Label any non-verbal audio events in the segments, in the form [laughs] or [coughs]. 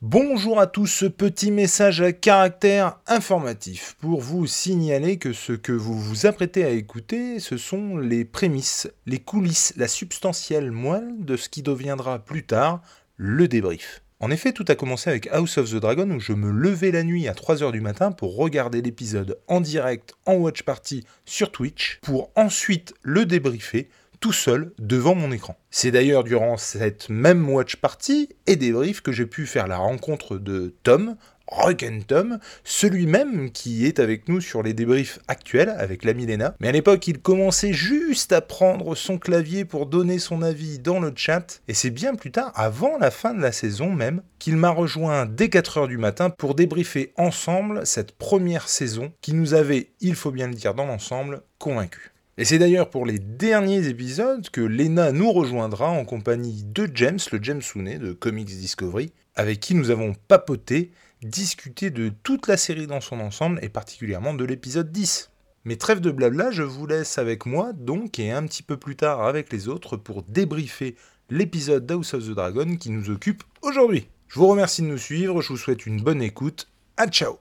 Bonjour à tous, ce petit message à caractère informatif pour vous signaler que ce que vous vous apprêtez à écouter, ce sont les prémices, les coulisses, la substantielle moelle de ce qui deviendra plus tard le débrief. En effet, tout a commencé avec House of the Dragon où je me levais la nuit à 3h du matin pour regarder l'épisode en direct en watch party sur Twitch pour ensuite le débriefer tout seul devant mon écran. C'est d'ailleurs durant cette même watch party et débrief que j'ai pu faire la rencontre de Tom, Rock and Tom, celui même qui est avec nous sur les débriefs actuels avec la Milena. Mais à l'époque, il commençait juste à prendre son clavier pour donner son avis dans le chat, et c'est bien plus tard, avant la fin de la saison même, qu'il m'a rejoint dès 4h du matin pour débriefer ensemble cette première saison qui nous avait, il faut bien le dire dans l'ensemble, convaincus. Et c'est d'ailleurs pour les derniers épisodes que Lena nous rejoindra en compagnie de James, le James Sounet de Comics Discovery, avec qui nous avons papoté, discuté de toute la série dans son ensemble et particulièrement de l'épisode 10. Mais trêve de blabla, je vous laisse avec moi donc et un petit peu plus tard avec les autres pour débriefer l'épisode d'House of the Dragon qui nous occupe aujourd'hui. Je vous remercie de nous suivre, je vous souhaite une bonne écoute, à ciao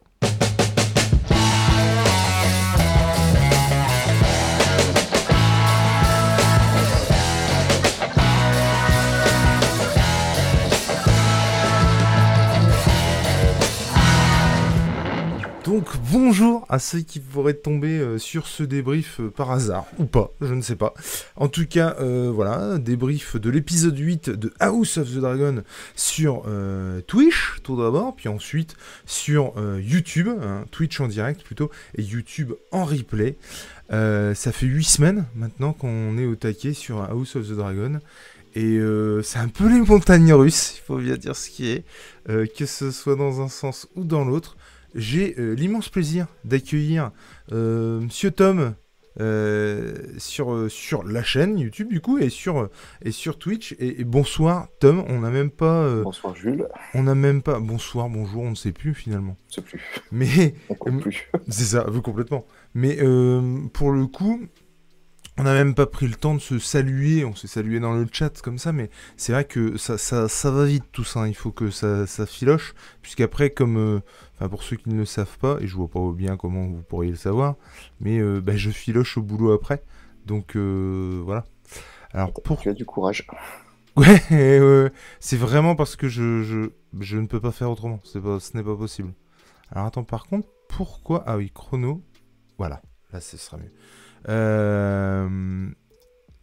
Donc bonjour à ceux qui pourraient tomber euh, sur ce débrief euh, par hasard, ou pas, je ne sais pas. En tout cas, euh, voilà, débrief de l'épisode 8 de House of the Dragon sur Twitch, tout d'abord, puis ensuite sur YouTube, hein, Twitch en direct plutôt, et YouTube en replay. ça fait 8 semaines maintenant qu'on est au taquet sur House of the Dragon. Et c'est un peu les montagnes russes, il faut bien dire ce qui est, que ce soit dans un sens ou dans l'autre j'ai euh, l'immense plaisir d'accueillir euh, Monsieur Tom euh, sur, sur la chaîne YouTube du coup et sur, et sur Twitch. Et, bonsoir Tom, on n'a même pas. bonsoir Jules. On n'a même pas. Bonsoir, bonjour, on ne sait plus finalement. On ne sait plus. Mais. [laughs] [laughs] C'est ça, complètement. Mais pour le coup, on n'a même pas pris le temps de se saluer, on s'est salué dans le chat comme ça, mais c'est vrai que ça, ça, va vite tout ça, il faut que ça, ça filoche, puisqu'après, comme, enfin pour ceux qui ne le savent pas, et je vois pas bien comment vous pourriez le savoir, mais euh, bah, je filoche au boulot après, donc euh, voilà. Alors pour... Tu as du courage. [laughs] Ouais, c'est vraiment parce que je, je, je, ne peux pas faire autrement, pas, ce n'est pas possible. Alors attends, par contre, pourquoi Ah oui, chrono, voilà, là ce sera mieux. Euh,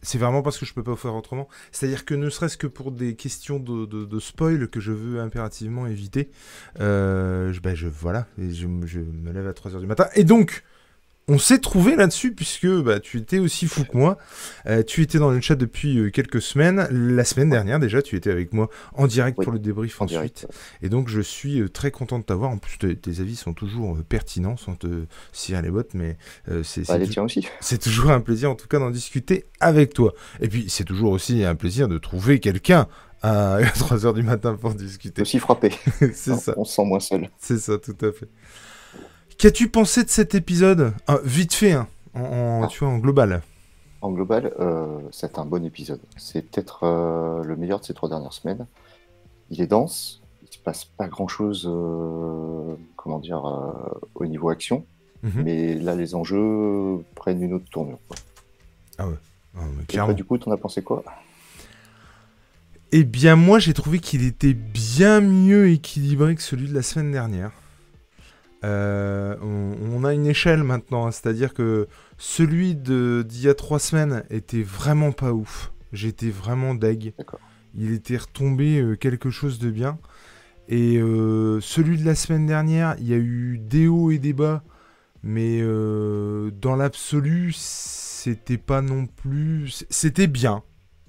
c'est vraiment parce que je peux pas faire autrement. C'est-à-dire que ne serait-ce que pour des questions de, spoil que je veux impérativement éviter, euh, je, ben je, voilà, je, je, me lève à 3h du matin. Et donc, on s'est trouvé là-dessus puisque bah, tu étais aussi fou que moi. Euh, tu étais dans le chat depuis euh, quelques semaines. La semaine dernière déjà, tu étais avec moi en direct pour le débrief ensuite. Et donc je suis euh, très content de t'avoir. En plus, tes avis sont toujours pertinents, sans te cirer les bottes, mais c'est bah. C'est toujours un plaisir en tout cas d'en discuter avec toi. Et puis c'est toujours aussi un plaisir de trouver quelqu'un à [laughs] 3h du matin pour discuter. Aussi frappé. [laughs] c'est ça. On se sent moins seul. C'est ça, tout à fait. Qu'as-tu pensé de cet épisode ah, Vite fait, hein, en, ah. tu vois, en global. En global, euh, c'est un bon épisode. C'est peut-être euh, le meilleur de ces trois dernières semaines. Il est dense, il se passe pas grand-chose, euh, comment dire, au niveau action. Mhm. Mais là, les enjeux prennent une autre tournure. Ah ouais. Ah, du coup, t'en as pensé quoi? Eh bien, moi, j'ai trouvé qu'il était bien mieux équilibré que celui de la semaine dernière. Euh, on, a une échelle maintenant, hein, c'est-à-dire que celui d'il y a trois semaines était vraiment pas ouf. J'étais vraiment deg. Il était retombé euh, quelque chose de bien. Et euh, celui de la semaine dernière, il y a eu des hauts et des bas, mais dans l'absolu, c'était pas non plus. C'était bien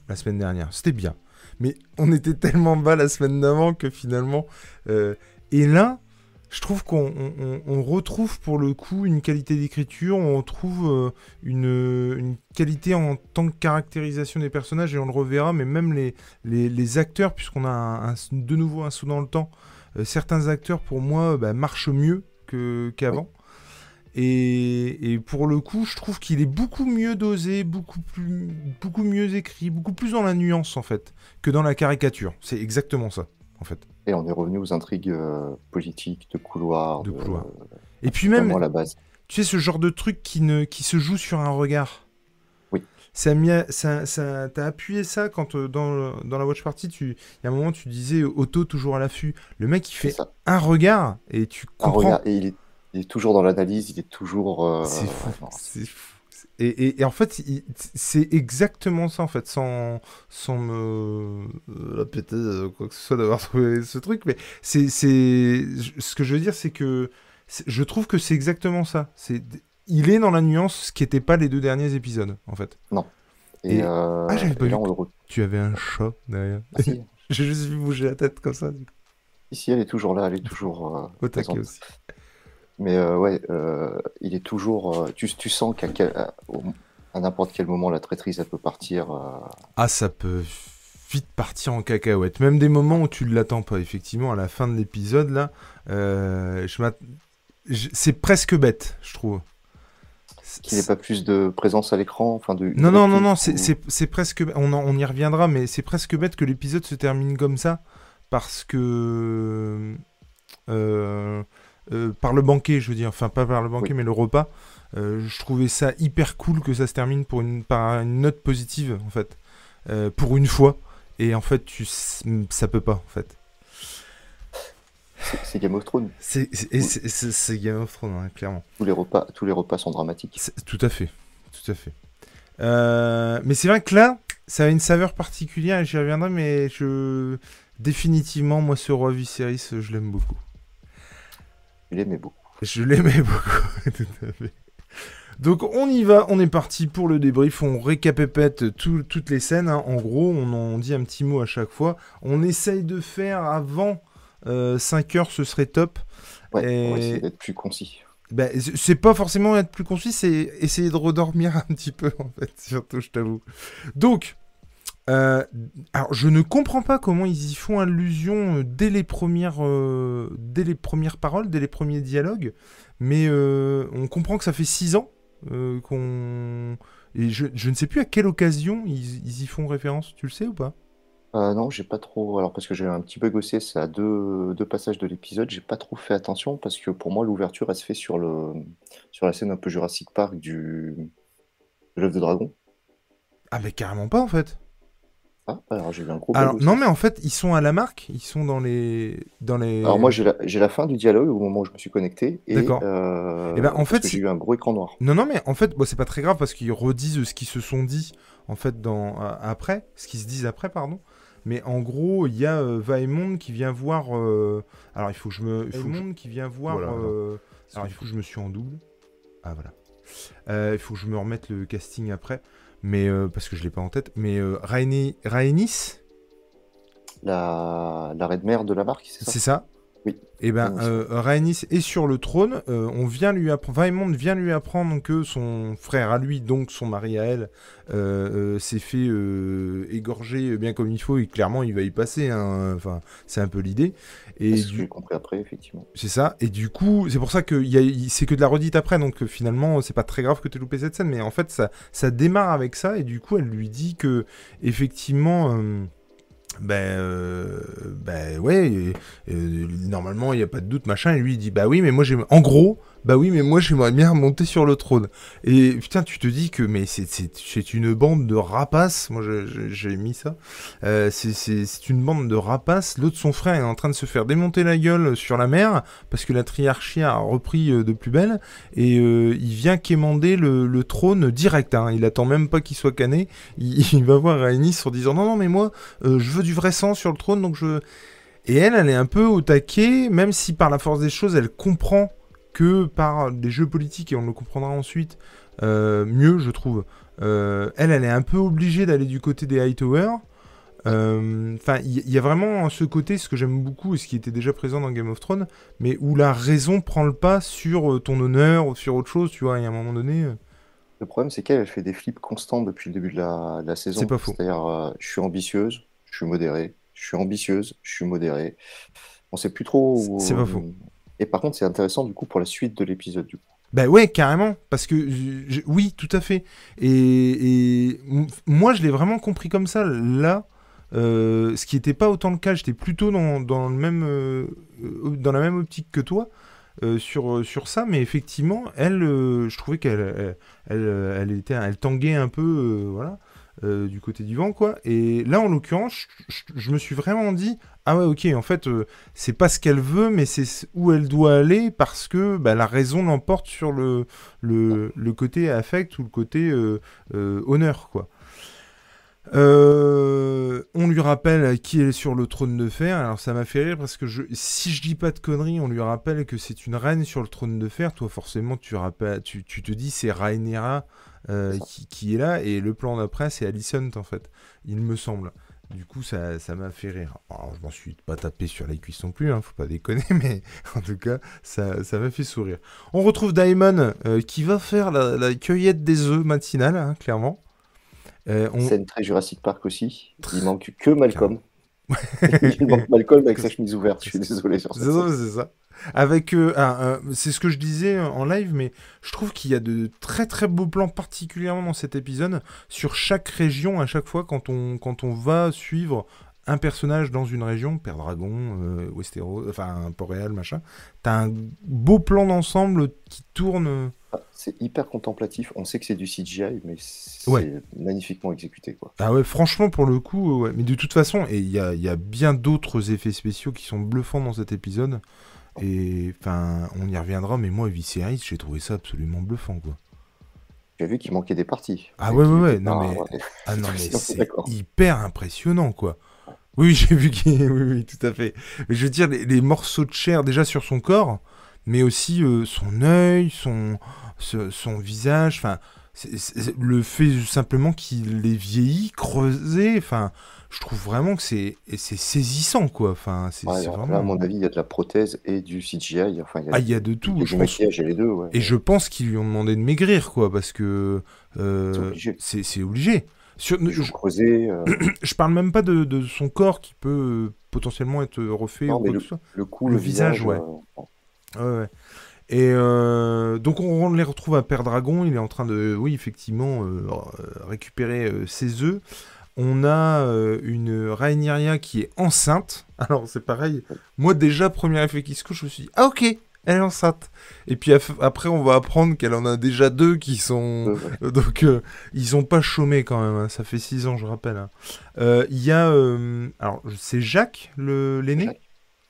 la semaine dernière, c'était bien. Mais on était tellement bas la semaine d'avant que finalement. et là, je trouve qu'on retrouve pour le coup une qualité d'écriture, on retrouve euh, une, qualité en tant que caractérisation des personnages, et on le reverra, mais même les, les, acteurs, puisqu'on a de nouveau un saut dans le temps, euh, certains acteurs pour moi bah, marchent mieux qu'avant. Et, pour le coup, je trouve qu'il est beaucoup mieux dosé, beaucoup, plus, beaucoup mieux écrit, beaucoup plus dans la nuance en fait, que dans la caricature. C'est exactement ça. en fait. Et on est revenu aux intrigues euh, politiques, de couloir. De. Et puis même, la base. tu sais, ce genre de truc qui, ne, qui se joue sur un regard. Oui. Ça, ça, ça t'as appuyé ça quand euh, dans, dans la watch party, tu, il y a un moment tu disais auto toujours à l'affût. Le mec il fait un regard et tu comprends. Un regard et il est, il est toujours dans l'analyse, il est toujours. Euh, c'est fou. c'est fou. Et, et, en fait, c'est exactement ça, en fait, sans, sans me répéter euh, quoi que ce soit d'avoir [laughs] trouvé ce truc, mais c'est, ce que je veux dire, c'est que je trouve que c'est exactement ça. C'est, il est dans la nuance, ce qui n'était pas les deux derniers épisodes, en fait. Non. Et, euh, ah, j'avais pas vu. Tu avais un chat derrière. Ah, [laughs] J'ai juste vu bouger la tête comme ça. Ici, elle est toujours là, elle est toujours. Euh, Au taquet aussi. Mais euh, ouais, euh, il est toujours. Euh, tu, tu, sens qu'à à n'importe quel moment, la traîtrise, elle peut partir. Ah, ça peut vite partir en cacahuète. Même des moments où tu ne l'attends pas. Effectivement, à la fin de l'épisode, là, je c'est presque bête, je trouve. Qu'il n'y ait pas plus de présence à l'écran enfin de, Non, non, non, non, c'est presque... On, on y reviendra, mais c'est presque bête que l'épisode se termine comme ça, parce que... Euh, euh, par le banquet, je veux dire, enfin pas par le banquet, mais le repas. Euh, je trouvais ça hyper cool que ça se termine pour une, par une note positive, en fait, euh, pour une fois. Et en fait, tu, ça peut pas, en fait. C'est Game of Thrones. C'est Game of Thrones, hein, clairement. Tous les repas, tous les repas sont dramatiques. Tout à fait, tout à fait. mais c'est vrai que là, ça a une saveur particulière et j'y reviendrai, mais je définitivement, moi, ce roi Viserys, je l'aime beaucoup. Je l'aimais beaucoup. Je l'aimais beaucoup, [laughs] tout à fait. Donc on y va, on est parti pour le débrief, on récapépète toutes les scènes, hein. en gros on en dit un petit mot à chaque fois, on essaye de faire avant 5 euh, heures, ce serait top. Ouais, on va essayer d'être plus concis. Ben, c'est pas forcément être plus concis, c'est essayer de redormir [laughs] un petit peu en fait, surtout je t'avoue. Donc, euh, alors, je ne comprends pas comment ils y font allusion euh, dès les premières, euh, dès les premières paroles, dès les premiers dialogues, mais on comprend que ça fait six ans qu'on. Et je, je, ne sais plus à quelle occasion ils, y font référence, tu le sais ou pas? Non, j'ai pas trop. Alors, parce que j'ai un petit bug aussi, c'est à deux, deux passages de l'épisode, j'ai pas trop fait attention parce que pour moi, l'ouverture, elle se fait sur, le, sur la scène un peu Jurassic Park du. de l'œuf de dragon. Ah, mais carrément pas en fait! Ah, alors j'ai eu un gros Alors, non, mais en fait, ils sont à la marque, ils sont dans les. Dans les... Alors, moi, j'ai la, la, fin du dialogue au moment où je me suis connecté. D'accord. Euh, et eh ben, en fait. J'ai eu un gros écran noir. Non, non, mais en fait, bon, c'est pas très grave parce qu'ils redisent ce qu'ils se sont dit, en fait, dans, après, ce qu'ils se disent après, pardon. Mais en gros, il y a euh, qui vient voir. Euh, alors, il faut que je me. Vaimond qui vient voir. Euh, alors, il faut que je me suis en double. Ah, voilà. il faut que je me remette le casting après mais euh, parce que je l'ai pas en tête. Mais euh, la, la reine mère de la marque, c'est ça? C'est ça. Oui. Et eh ben, euh, Rhaenys est sur le trône. Euh, on vient lui apprendre, Vaemond vient lui apprendre que son frère à lui, donc son mari à elle, s'est fait égorger bien comme il faut. Et clairement, il va y passer. Hein. Enfin, c'est un peu l'idée. Et du... j'ai compris après, effectivement. C'est ça. Et du coup, c'est pour ça que c'est que de la redite après. Donc finalement, c'est pas très grave que tu aies loupé cette scène. Mais en fait, ça, ça démarre avec ça. Et du coup, elle lui dit que effectivement ben, euh, ben ouais, normalement il n'y a pas de doute, machin. Et lui il dit, bah oui, mais moi j'ai. En gros, bah oui, mais moi j'aimerais bien monter sur le trône. Et putain, tu te dis que mais c'est une bande de rapaces. Moi j'ai mis ça. Euh, c'est une bande de rapaces. L'autre, son frère, est en train de se faire démonter la gueule sur la mer parce que la triarchie a repris euh, de plus belle. Et euh, il vient quémander le, trône direct. Hein. Il attend même pas qu'il soit cané. Il, [laughs] va voir Rhaenys en disant non, non, mais moi je veux du vrai sang sur le trône donc je. Et elle, elle est un peu au taquet, même si par la force des choses, elle comprend que par des jeux politiques, et on le comprendra ensuite euh, mieux, je trouve. Euh, elle, elle est un peu obligée d'aller du côté des Hightower. Euh, enfin, il y, a vraiment ce côté, ce que j'aime beaucoup, et ce qui était déjà présent dans Game of Thrones, mais où la raison prend le pas sur ton honneur ou sur autre chose, tu vois, il y a un moment donné. Le problème, c'est qu'elle fait des flips constants depuis le début de la, saison. C'est pas faux. C'est-à-dire, je suis ambitieuse, je suis modérée, je suis ambitieuse, je suis modérée. On sait plus trop. C'est pas faux. Et par contre, c'est intéressant du coup pour la suite de l'épisode du coup. Bah ouais, carrément, parce que oui, tout à fait. Et, moi, je l'ai vraiment compris comme ça. Là, ce qui n'était pas autant le cas. J'étais plutôt dans, le même, dans la même optique que toi. sur, sur ça, mais effectivement, elle, je trouvais qu'elle elle, elle, était, elle tanguait un peu, voilà. Euh, du côté du vent, quoi. Et là, en l'occurrence, je, me suis vraiment dit, ah ouais, ok, en fait, euh, c'est pas ce qu'elle veut, mais c'est où elle doit aller parce que bah, la raison l'emporte sur le, côté affect ou le côté euh, honneur, quoi. on lui rappelle qui est sur le trône de fer. Alors ça m'a fait rire parce que si je dis pas de conneries, on lui rappelle que c'est une reine sur le trône de fer. Toi, forcément, tu, tu, tu te dis c'est Rhaenyra euh, qui, est là, et le plan d'après, c'est Alicent, en fait, il me semble. Du coup, ça, ça m'a fait rire. Alors, je m'en suis pas tapé sur les cuisses non plus, hein, faut pas déconner, [laughs] mais en tout cas, ça, ça m'a fait sourire. On retrouve Daimon euh, qui va faire la, cueillette des œufs matinale, hein, clairement. Euh, on... Scène très Jurassic Park aussi. Il manque que Malcolm. [laughs] il manque Malcolm avec sa chemise ouverte, je suis désolé sur ça. C'est ça. Avec, euh, ah, c'est ce que je disais en live, mais je trouve qu'il y a de très très beaux plans, particulièrement dans cet épisode, sur chaque région, à chaque fois quand on, quand on va suivre un personnage dans une région, Père Dragon, euh, Westeros, enfin Port-Réal, machin, t'as un beau plan d'ensemble qui tourne. C'est hyper contemplatif, on sait que c'est du CGI, mais c'est magnifiquement exécuté. Quoi. Ah ouais, franchement, pour le coup, ouais. mais de toute façon, il y a, y a bien d'autres effets spéciaux qui sont bluffants dans cet épisode. Et enfin, on y reviendra, mais moi, Viserys, j'ai trouvé ça absolument bluffant, quoi. J'ai vu qu'il manquait des parties. Ah ouais, ouais, ouais. Non, mais... Ah [laughs] non, mais c'est hyper impressionnant, quoi. Oui, [laughs] j'ai vu qu'il... Oui, oui, tout à fait. Mais je veux dire, les, morceaux de chair, déjà sur son corps, mais aussi euh, son œil, son, son visage, enfin... le fait simplement qu'il est vieilli, creusé, enfin je trouve vraiment que c'est c'est saisissant quoi. Enfin, c'est vraiment... à mon avis, il y a de la prothèse et du CGI. Enfin, il y a, ah, il y a de tout. je pense... et les deux. Et je pense qu'ils lui ont demandé de maigrir quoi, parce que euh, c'est obligé. Sur, je, creuser, euh... [coughs] je parle même pas de, de, son corps qui peut euh, potentiellement être refait non, ou quoi le, le, visage, ouais. Euh, ouais. Et euh, donc on, les retrouve à Père Dragon, il est en train de, oui effectivement, récupérer ses œufs. On a euh, une Rhaenyra qui est enceinte. [laughs] Alors c'est pareil. Moi déjà, premier effet qui se couche, je me suis dit, ah ok, elle est enceinte. Et puis après, on va apprendre qu'elle en a déjà deux qui sont... [laughs] Donc euh, ils ont pas chômé quand même. Hein. Ça fait six ans, je rappelle. Hein. Euh, il y a... alors c'est Jacques, l'aîné?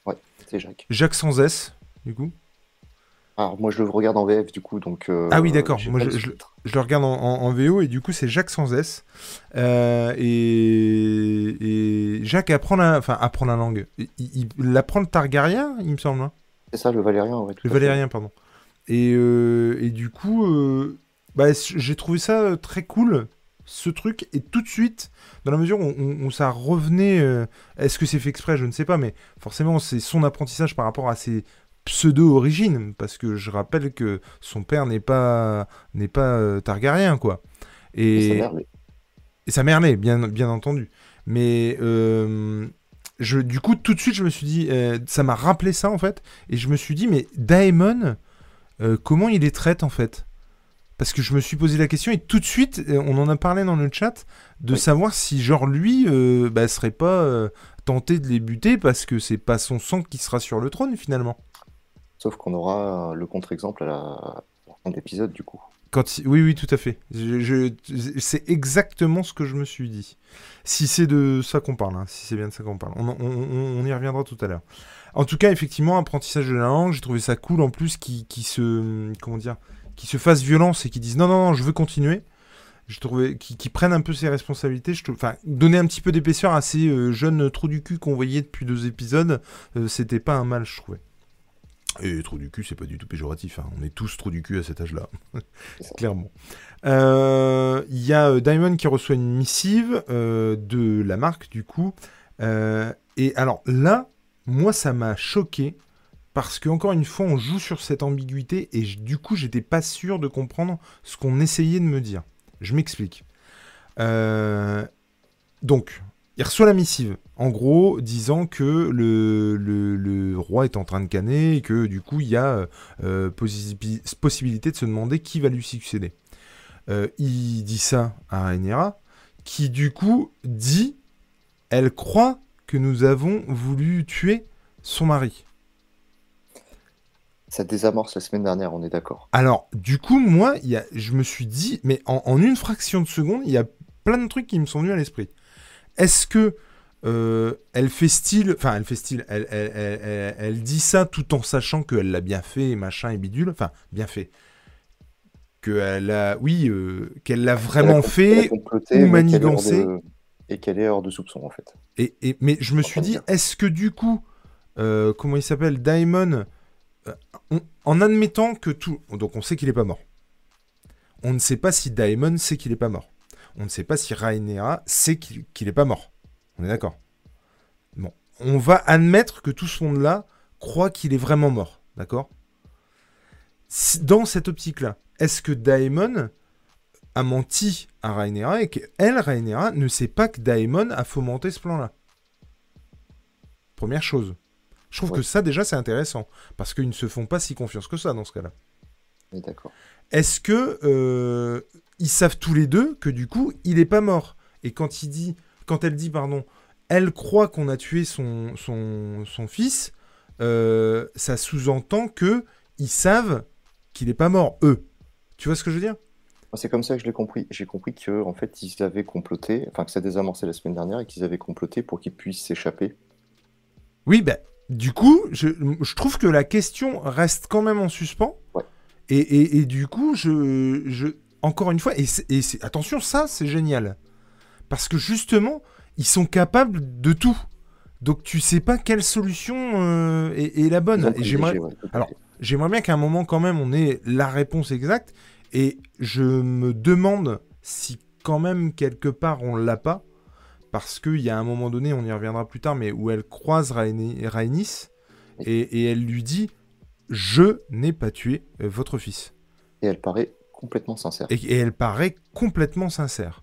Ouais, c'est Jacques. Jacques sans S, du coup. Alors moi je le regarde en VF du coup donc. Euh, ah oui d'accord. Moi je, le regarde en, VO et du coup c'est Jacques sans S euh, et, Jacques apprend la enfin apprend la langue. Il, apprend le Targaryen il me semble. Hein. c'est ça le Valérien ouais, Le Valérien pardon. Et, euh, et du coup bah, j'ai trouvé ça très cool ce truc et tout de suite dans la mesure où, ça revenait est-ce que c'est fait exprès? Je ne sais pas mais forcément c'est son apprentissage par rapport à ses pseudo-origine, parce que je rappelle que son père n'est pas, n'est pas euh, Targaryen, quoi. Et, et sa mère l'est, bien, bien entendu. Mais euh, je, du coup, tout de suite, je me suis dit, euh, ça m'a rappelé ça, en fait, et je me suis dit, mais Daemon, comment il les traite, en fait? Parce que je me suis posé la question et tout de suite, on en a parlé dans le chat, de savoir si genre lui bah, serait pas tenté de les buter parce que c'est pas son sang qui sera sur le trône finalement. Sauf qu'on aura le contre-exemple à la, fin de l'épisode, du coup. Oui, oui, tout à fait. C'est exactement ce que je me suis dit. Si c'est de ça qu'on parle, hein, si c'est bien de ça qu'on parle. On, y reviendra tout à l'heure. En tout cas, effectivement, apprentissage de la langue, j'ai trouvé ça cool en plus qui, se comment dire, qui se fasse violence et qui disent non, non, non, je veux continuer. Je trouvais qui, prennent un peu ses responsabilités. Donner un petit peu d'épaisseur à ces euh, jeunes trous du cul qu'on voyait depuis deux épisodes, euh, c'était pas un mal, je trouvais. Et trop du cul, c'est pas du tout péjoratif. Hein. On est tous trop du cul à cet âge-là, [laughs] clairement. Euh, il y a euh, Diamond qui reçoit une missive euh, de la marque, du coup. et alors là, moi, ça m'a choqué parce que encore une fois, on joue sur cette ambiguïté et du coup, j'étais pas sûr de comprendre ce qu'on essayait de me dire. Je m'explique. donc, il reçoit la missive, en gros, disant que le, le, roi est en train de canner et que du coup, il y a euh, possibilité de se demander qui va lui succéder. Euh, il dit ça à Rhaenyra, qui du coup dit elle croit que nous avons voulu tuer son mari. Ça désamorce la semaine dernière, on est d'accord. Alors, du coup, moi, y a, je me suis dit, mais en, une fraction de seconde, il y a plein de trucs qui me sont venus à l'esprit. Est-ce que euh, elle fait style, enfin, elle fait style, elle, elle, dit ça tout en sachant qu'elle l'a bien fait, machin et bidule, enfin, bien fait. Qu'elle a, oui, euh, qu'elle l'a vraiment fait, ou manigancé. Et qu'elle est hors de soupçon, en fait. Et, et mais je me suis dit, est-ce que du coup, euh, comment il s'appelle, euh, en admettant que tout. Donc on sait qu'il n'est pas mort. On ne sait pas si Daemon sait qu'il n'est pas mort. On ne sait pas si Rhaenyra sait qu'il n'est pas mort. On est d'accord Bon. On va admettre que tout ce monde-là croit qu'il est vraiment mort. D'accord? Dans cette optique-là, est-ce que Daemon a menti à Rhaenyra et qu'elle, Rhaenyra, ne sait pas que Daemon a fomenté ce plan-là? Première chose. Je trouve que ça, déjà, c'est intéressant. Parce qu'ils ne se font pas si confiance que ça dans ce cas-là. D'accord. Est-ce que euh, ils savent tous les deux que du coup, il n'est pas mort Et quand il dit, quand elle dit, pardon, elle croit qu'on a tué son, son, son fils, euh, ça sous-entend que ils savent qu'il n'est pas mort, eux. Tu vois ce que je veux dire? C'est comme ça que je l'ai compris. J'ai compris qu'en en fait, ils avaient comploté, enfin que ça a désamorcé la semaine dernière et qu'ils avaient comploté pour qu'ils puissent s'échapper. Oui, ben, du coup, je, trouve que la question reste quand même en suspens. Et, du coup, je, je, encore une fois, et, attention, ça, c'est génial. Parce que justement, ils sont capables de tout. Donc tu sais pas quelle solution euh, est, la bonne. Et j'aimerais, alors, j'aimerais bien qu'à un moment quand même on ait la réponse exacte. Et je me demande si quand même quelque part on l'a pas parce qu'il y a un moment donné, on y reviendra plus tard, mais où elle croise Rhaenys et, elle lui dit Je n'ai pas tué euh, votre fils. Et elle paraît complètement sincère. Et, elle paraît complètement sincère.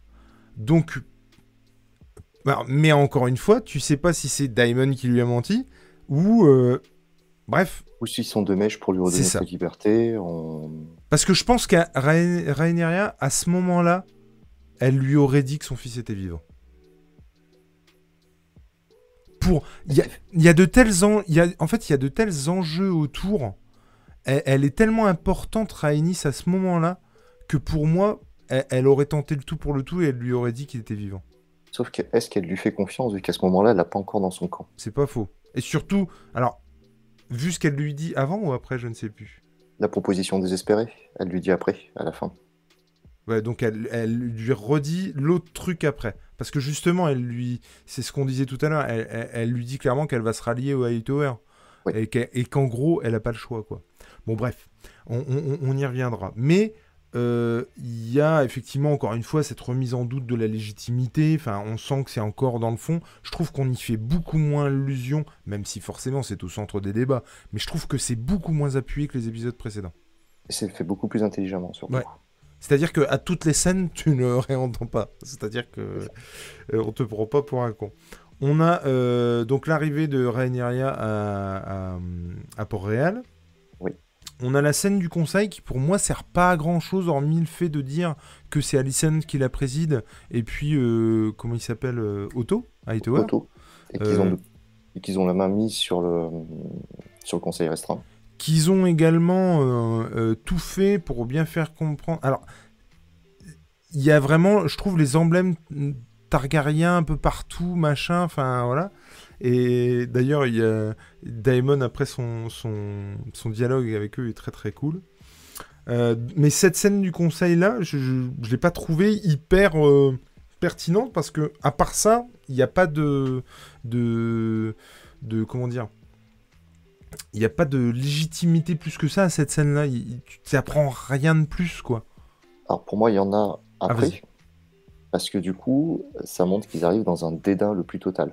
Donc, bah, mais encore une fois, tu sais pas si c'est Daimon qui lui a menti ou. Euh, bref. Ou s'ils sont de mèche pour lui redonner sa liberté. Parce que je pense qu'à Rhaenyra, à ce moment-là, elle lui aurait dit que son fils était vivant il y a, de tels en... y a... en fait il y a de tels enjeux autour. Elle, est tellement importante Rhaenys à ce moment-là que pour moi elle, aurait tenté le tout pour le tout et elle lui aurait dit qu'il était vivant. Sauf que est-ce qu'elle lui fait confiance vu qu'à ce moment-là elle l'a pas encore dans son camp? C'est pas faux. Et surtout alors vu ce qu'elle lui dit avant ou après je ne sais plus. La proposition désespérée, elle lui dit après à la fin. Ouais, donc elle, elle, lui redit l'autre truc après. Parce que justement, elle lui, c'est ce qu'on disait tout à l'heure, elle, elle, lui dit clairement qu'elle va se rallier au Hightower. Et qu'en gros, elle n'a pas le choix. quoi. Bon, bref, on, on, y reviendra. Mais euh, il y a effectivement, encore une fois, cette remise en doute de la légitimité. Enfin, on sent que c'est encore dans le fond. Je trouve qu'on y fait beaucoup moins allusion, même si forcément c'est au centre des débats. Mais je trouve que c'est beaucoup moins appuyé que les épisodes précédents. Et c'est fait beaucoup plus intelligemment, surtout. C'est-à-dire qu'à toutes les scènes, tu ne [laughs] réentends pas. C'est-à-dire que euh, on te prend pas pour un con. On a euh, donc l'arrivée de Rhaenyra à, à, Port-Réal. On a la scène du conseil qui pour moi sert pas à grand chose hormis le fait de dire que c'est Alicent qui la préside et puis euh, comment il s'appelle Otto Otto. Et qu'ils ont, la main mise sur le, sur le conseil restreint qu'ils ont également euh, euh, tout fait pour bien faire comprendre. Alors, il y a vraiment, je trouve, les emblèmes Targaryen un peu partout, machin, enfin voilà. Et d'ailleurs, il y a Daemon, après son, son, son, dialogue avec eux, est très très cool. Euh, mais cette scène du conseil là, je ne l'ai pas trouvé hyper pertinente parce que, à part ça, il n'y a pas de, de, de. Comment dire il n'y a pas de légitimité plus que ça à cette scène-là. Tu n'apprends rien de plus, quoi. Alors pour moi, il y en a ah, après. parce que du coup, ça montre qu'ils arrivent dans un dédain le plus total.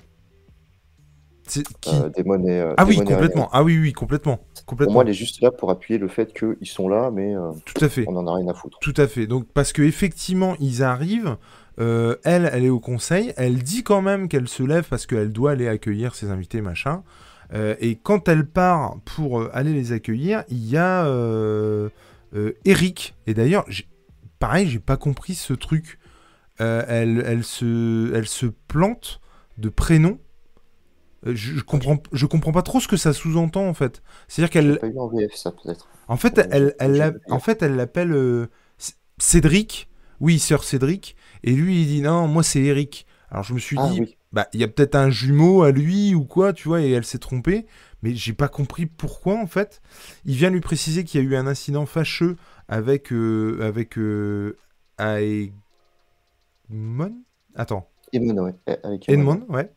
C'est qui euh, des monnaies, euh, ah oui, complètement. Ah oui, oui, complètement. complètement. Pour moi, elle est juste là pour appuyer le fait qu'ils sont là, mais euh, Tout à fait. on en a rien à foutre. Tout à fait. Donc, parce qu'effectivement, ils arrivent. elle, elle est au conseil. Elle dit quand même qu'elle se lève parce qu'elle doit aller accueillir ses invités, machin. Et quand elle part pour aller les accueillir, il y a Eric. Et d'ailleurs, pareil, j'ai pas compris ce truc. elle, elle, se, elle se plante de prénom. Euh, Je, comprends, je comprends pas trop ce que ça sous-entend en fait. C'est-à-dire qu'elle, en VF, ça, peut-être. en fait, elle, elle, en fait, elle l'appelle euh, Cédric. Oui, sœur Cédric. Et lui, il dit non, moi c'est Eric. Alors je me suis Ah dit, oui, bah il y a peut-être un jumeau à lui ou quoi, tu vois, et elle s'est trompée. Mais j'ai pas compris pourquoi en fait. Il vient lui préciser qu'il y a eu un incident fâcheux avec euh, avec euh, Aemon. Attends. Edmond, ouais. eh, Avec. Edmond, ouais.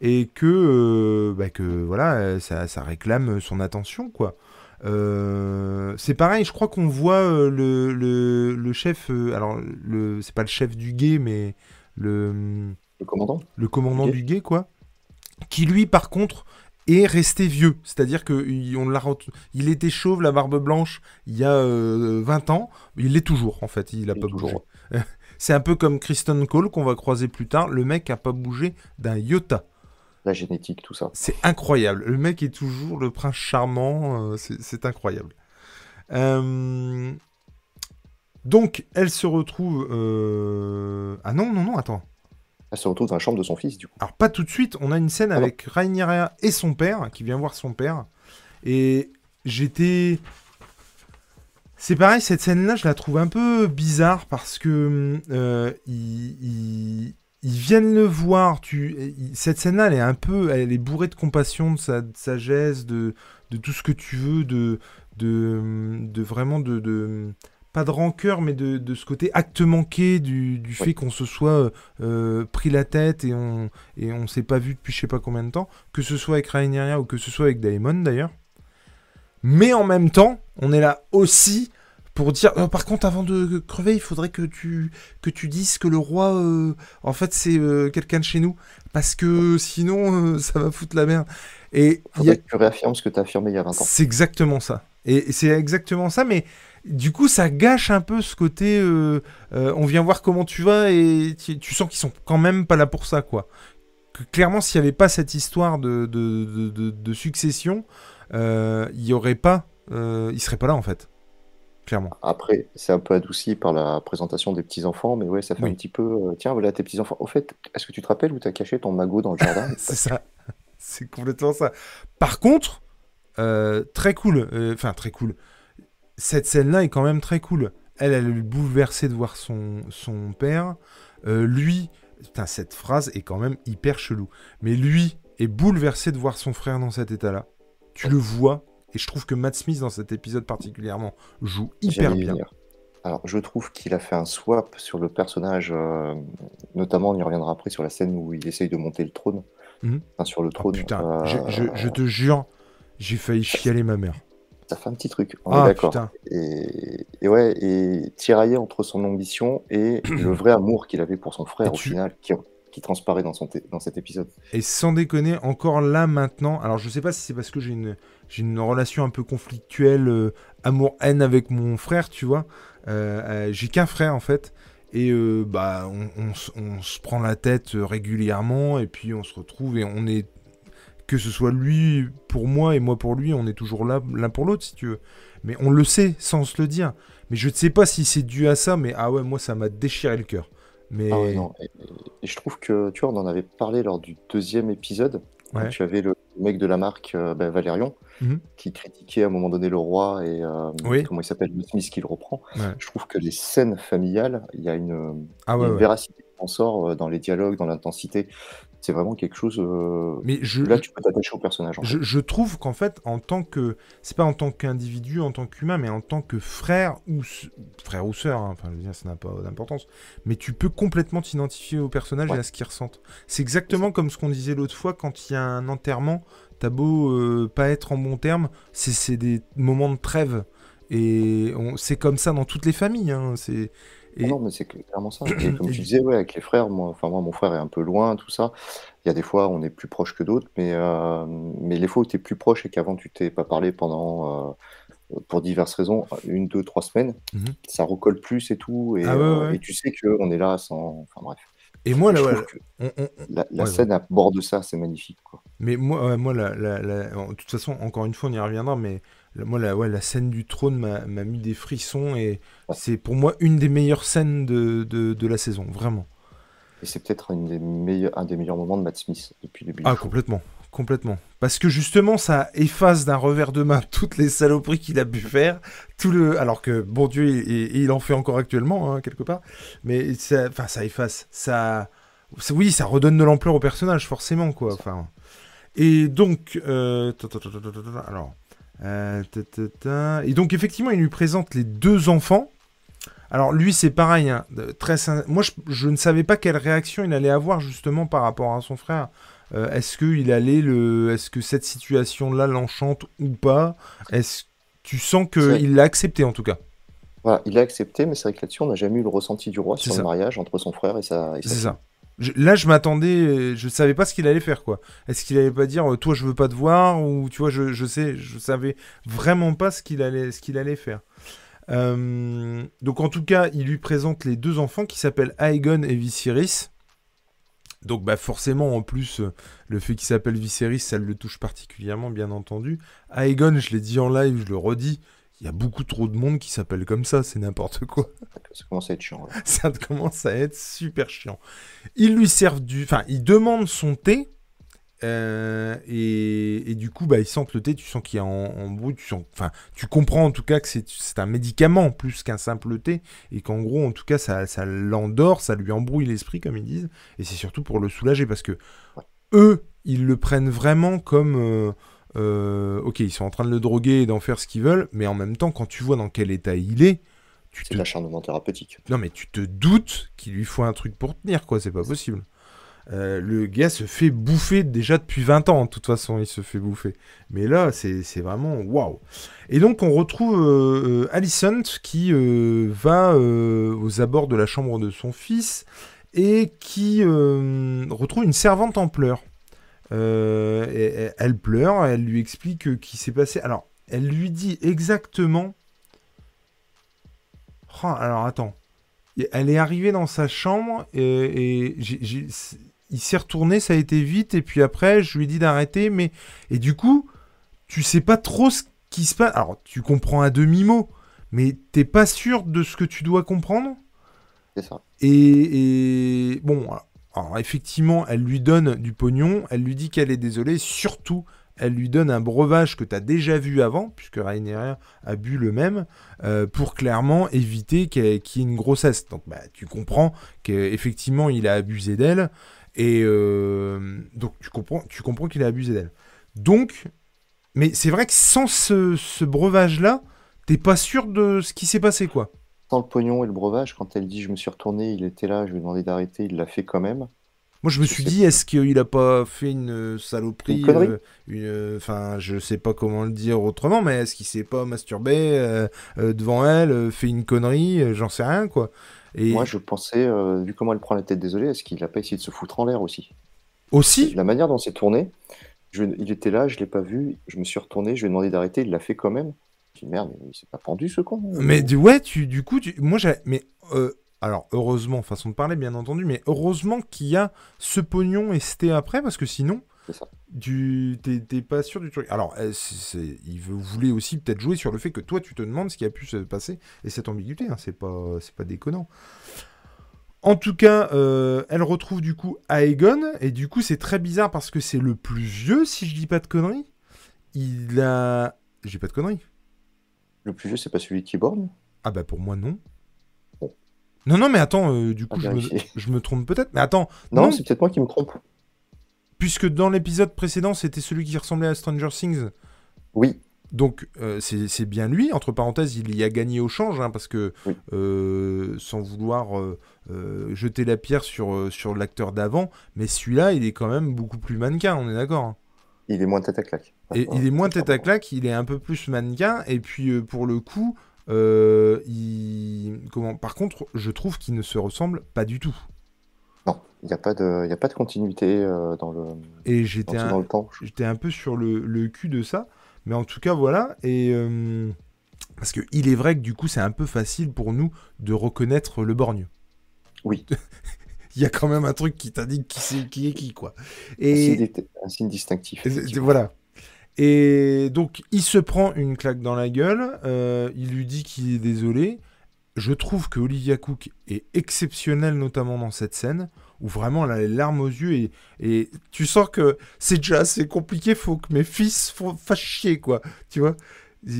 Et que, euh, bah, que voilà, euh, ça, ça réclame son attention, quoi. Euh, c'est pareil, je crois qu'on voit euh, le, le, le chef, euh, alors le, c'est pas le chef du guet, mais le, Le commandant le commandant du guet, quoi, qui lui, par contre, est resté vieux. C'est-à-dire que il- l'a était chauve, la barbe blanche, il y a euh, 20 ans, il l'est toujours, en fait, il a Il pas bougé. [laughs] c'est un peu comme Kristen Cole qu'on va croiser plus tard, le mec a pas bougé d'un iota. La génétique, tout ça. C'est incroyable. Le mec est toujours le prince charmant. euh, c'est incroyable. Euh, Donc, elle se retrouve. euh, Ah non, non, non, attends. Elle se retrouve dans la chambre de son fils, du coup. Alors, pas tout de suite. On a une scène Ah avec Rhaenyra et son père, qui vient voir son père. Et j'étais. C'est pareil, cette scène-là, je la trouve un peu bizarre parce que euh, ils- ils viennent le voir. Tu, cette scène-là, elle est un peu, elle est bourrée de compassion, de, sa, de sagesse, de, de tout ce que tu veux, de, de, de vraiment de, de- pas de rancœur, mais de, de ce côté acte manqué du, du fait qu'on se soit euh, pris la tête et on et on s'est pas vu depuis je sais pas combien de temps, que ce soit avec Rhaenyra ou que ce soit avec Daemon d'ailleurs. Mais en même temps, on est là aussi pour dire euh, par contre avant de crever, il faudrait que tu que tu dises que le roi euh, en fait c'est euh, quelqu'un de chez nous parce que sinon [laughs] ça va foutre la merde. Et il y a- Faudrait que tu réaffirmes ce que tu as affirmé il y a 20 ans. c'est exactement ça. Et c'est exactement ça, mais du coup, ça gâche un peu ce côté. on vient voir comment tu vas et tu, tu sens qu'ils sont quand même pas là pour ça, quoi. Que, clairement, s'il n'y avait pas cette histoire de, de, de- succession, il y aurait pas. Il serait pas là, en fait. Clairement. Après, c'est un peu adouci par la présentation des petits-enfants, mais ouais, ça fait Oui. un petit peu. euh, tiens, voilà tes petits-enfants. Au fait, est-ce que tu te rappelles où tu as caché ton magot dans le jardin? [laughs] C'est ça. C'est complètement ça. Par contre, euh, très cool. euh, Enfin, très cool. Cette scène-là est quand même très cool. Elle, elle est bouleversée de voir son, son père. Lui, putain, cette phrase est quand même hyper chelou. Mais lui est bouleversé de voir son frère dans cet état-là. Tu le vois. Et je trouve que Matt Smith, dans cet épisode particulièrement, joue hyper bien. venir. Alors, je trouve qu'il a fait un swap sur le personnage, euh, notamment, on y reviendra après sur la scène où il essaye de monter le trône. Mhm. Enfin, sur le Oh, trône. putain, euh, je, je- je te jure, j'ai failli chialer ma mère. Ça fait un petit truc, on Ah, est d'accord. Et, et ouais, et tiraillé entre son ambition et le [clears throat] vrai amour qu'il avait pour son frère Et au tu- final, qui, qui transparaît dans, son dans cet épisode. Et sans déconner, encore là maintenant, alors je sais pas si c'est parce que j'ai une, relation un peu conflictuelle, euh, amour-haine avec mon frère, tu vois. Euh, euh, j'ai qu'un frère en fait. Et bah, on, on se prend la tête régulièrement et puis on se retrouve et on est. Que ce soit lui pour moi et moi pour lui, on est toujours là l'un pour l'autre si tu veux. Mais on le sait sans se le dire. Mais je ne sais pas si c'est dû à ça, mais ah ouais, moi ça m'a déchiré le cœur. Mais Ah ouais, non. Et, je trouve que, tu vois, on en avait parlé lors du deuxième épisode. Ouais. Tu avais le mec de la marque, euh, ben, Valérion, Mhm. qui critiquait à un moment donné le roi et euh, Oui. comment il s'appelle, Will Smith qui le reprend. Ouais. Je trouve que les scènes familiales, il y a une, ah une véracité qui en sort euh, dans les dialogues, dans l'intensité. C'est vraiment quelque chose. euh, Mais je, Là, tu peux t'attacher au personnage. en fait. Je, je trouve qu'en fait, en tant que. C'est pas en tant qu'individu, en tant qu'humain, mais en tant que frère ou. Frère ou sœur, hein, enfin, je veux dire, ça n'a pas d'importance. Mais tu peux complètement t'identifier au personnage Ouais. et à ce qu'il ressente. C'est exactement comme ce qu'on disait l'autre fois quand il y a un enterrement. T'as beau euh, pas être en bon terme, c'est c'est des moments de trêve. Et on- c'est comme ça dans toutes les familles. hein, c'est. Ah non, mais c'est clairement ça. Et comme [clears throat] tu disais, ouais, avec les frères, moi, enfin, moi, mon frère est un peu loin, tout ça. Il y a des fois, on est plus proche que d'autres, mais, euh, mais les fois où tu es plus proche et qu'avant, tu t'es pas parlé pendant, euh, pour diverses raisons, une, deux, trois semaines, Mhm. ça recolle plus et tout. Et, Ah ouais, euh, ouais. et tu sais qu'on est là sans. Enfin, bref. et moi, là, ouais, on- on- la, la Ouais, scène à bord de ça, c'est magnifique, quoi. Mais moi, moi la, la- la- de toute façon, encore une fois, on y reviendra, mais moi, la, ouais, la scène du trône m'a mis des frissons et c'est pour moi une des meilleures scènes de, de, de la saison, vraiment. Et c'est peut-être un des meilleurs moments de Matt Smith depuis le début. Ah, complètement. Complètement. Parce que justement, ça efface d'un revers de main [laughs] toutes les saloperies qu'il a pu faire. Tout le... Alors que, bon Dieu, et, il en fait encore actuellement, hein, quelque part. Mais ça, enfin, ça efface. Ça... Oui, ça redonne de l'ampleur au personnage, forcément, quoi. Enfin... Et donc... Euh, alors... Euh, et donc, effectivement, il lui présente les deux enfants. Alors lui c'est pareil, hein, très moi je, ne savais pas quelle réaction il allait avoir justement par rapport à son frère. Euh, est-ce que il allait le, est-ce que cette situation-là l'enchante ou pas? Est-ce tu sens qu'il l'a accepté en tout cas? Voilà, il l'a accepté, mais c'est vrai que là-dessus on n'a jamais eu le ressenti du roi sur le mariage entre son frère et sa. c'est ça. Là, je m'attendais, je savais pas ce qu'il allait faire, quoi. Est-ce qu'il allait pas dire, euh, toi, je veux pas te voir, ou tu vois, je, je sais, je savais vraiment pas ce qu'il allait, ce allait faire. Euh, donc en tout cas, il lui présente les deux enfants qui s'appellent Aegon et Viserys. Donc bah forcément, en plus, euh, le fait qu'il s'appelle Viserys, ça le touche particulièrement, bien entendu. Aegon, je l'ai dit en live, je le redis, il y a beaucoup trop de monde qui s'appelle comme ça, c'est n'importe quoi. Ça commence à être chiant. [laughs] ça commence à être super chiant. Il lui servent du... Enfin, il demande son thé, euh, et, du coup, bah, ils sentent le thé, tu sens qu'il y a en, bruit, tu sens, enfin, tu comprends en tout cas que c'est un médicament plus qu'un simple thé, et qu'en gros, en tout cas, ça, ça l'endort, ça lui embrouille l'esprit, comme ils disent, et c'est surtout pour le soulager, parce que eux, ils le prennent vraiment comme, euh, euh, ok, ils sont en train de le droguer et d'en faire ce qu'ils veulent, mais en même temps, quand tu vois dans quel état il est, tu te... l'acharnement thérapeutique. Non, mais tu te doutes qu'il lui faut un truc pour tenir, quoi, c'est pas possible. Euh, le gars se fait bouffer déjà depuis 20 ans, de toute façon, il se fait bouffer. Mais là, c'est vraiment waouh. Et donc, on retrouve euh, euh Alicent qui va aux abords de la chambre de son fils et qui retrouve une servante en pleurs. Et, elle pleure, elle lui explique ce qui s'est passé. Alors, elle lui dit exactement. Oh, alors, attends. Elle est arrivée dans sa chambre et, et il s'est retourné, ça a été vite, et puis après, je lui ai dit d'arrêter, mais. Et du coup, tu sais pas trop ce qui se passe. Alors, tu comprends un demi-mot, mais t'es pas sûr de ce que tu dois comprendre? C'est ça. Et, bon, alors effectivement, elle lui donne du pognon, elle lui dit qu'elle est désolée, surtout, elle lui donne un breuvage que tu as déjà vu avant, puisque Rainer a bu le même, euh, pour clairement éviter qu'il y, ait une grossesse. Donc bah, tu comprends qu'effectivement il a abusé d'elle, et euh, donc tu comprends, tu comprends qu'il a abusé d'elle. Donc, mais c'est vrai que sans ce, breuvage-là, t'es pas sûr de ce qui s'est passé, quoi. Sans le pognon et le breuvage, quand elle dit je me suis retourné, il était là, je lui ai demandé d'arrêter, il l'a fait quand même. Moi, je me suis dit, est-ce qu'il a pas fait une saloperie une Enfin, je sais pas comment le dire autrement, mais est-ce qu'il s'est pas masturbé euh, euh, devant elle, fait une connerie J'en sais rien, quoi. Moi, je pensais, euh, vu comment elle prend la tête désolée, est-ce qu'il n'a pas essayé de se foutre en l'air aussi? Aussi? La manière dont c'est tourné, il était là, je l'ai pas vu, je me suis retourné, je lui ai demandé d'arrêter, il l'a fait quand même. Merde, il s'est pas pendu ce con. Mais du, ouais, tu, du coup, moi, j'ai. Mais. Euh, alors, heureusement, façon de parler, bien entendu, mais heureusement qu'il y a ce pognon et c'était après, parce que sinon, tu t'es pas sûr du truc. Alors, eh, il voulait aussi peut-être jouer sur le fait que toi, tu te demandes ce qui a pu se passer et cette ambiguïté, hein, c'est pas, pas déconnant. En tout cas, euh, elle retrouve du coup Aegon, et du coup, c'est très bizarre parce que c'est le plus vieux, si je dis pas de conneries. Il a. J'ai pas de conneries. Le plus vieux, c'est pas celui qui borne Ah bah pour moi, non. Non, non, mais attends, euh, du coup, je me, je me, trompe peut-être. Mais attends. Non, c'est peut-être moi qui me trompe. Puisque dans l'épisode précédent, c'était celui qui ressemblait à Stranger Things. Oui. Donc euh, c'est bien lui, entre parenthèses, il y a gagné au change, hein, parce que euh, sans vouloir euh, jeter la pierre sur, sur l'acteur d'avant, mais celui-là, il est quand même beaucoup plus mannequin, on est d'accord hein. Il est moins tête à claque. Et, il est moins tête à claque, il est un peu plus mannequin, et puis pour le coup, il... Comment... par contre, je trouve qu'il ne se ressemble pas du tout. Non, il n'y a, pas de, a pas de continuité euh, dans le Et j'étais un, j'étais un peu sur le, cul de ça. Mais en tout cas, voilà. Et. Euh, parce qu'il est vrai que du coup, c'est un peu facile pour nous de reconnaître le borgne. Oui. [laughs] il y a quand même un truc qui t'indique qui, est, qui est qui, quoi. Et... Un signe distinctif. Voilà. Et donc, il se prend une claque dans la gueule. Euh, il lui dit qu'il est désolé je trouve que Olivia Cook est exceptionnelle, notamment dans cette scène. où vraiment elle a les larmes aux yeux et, et tu sens que c'est déjà assez compliqué, faut que mes fils fassent chier, quoi. Tu vois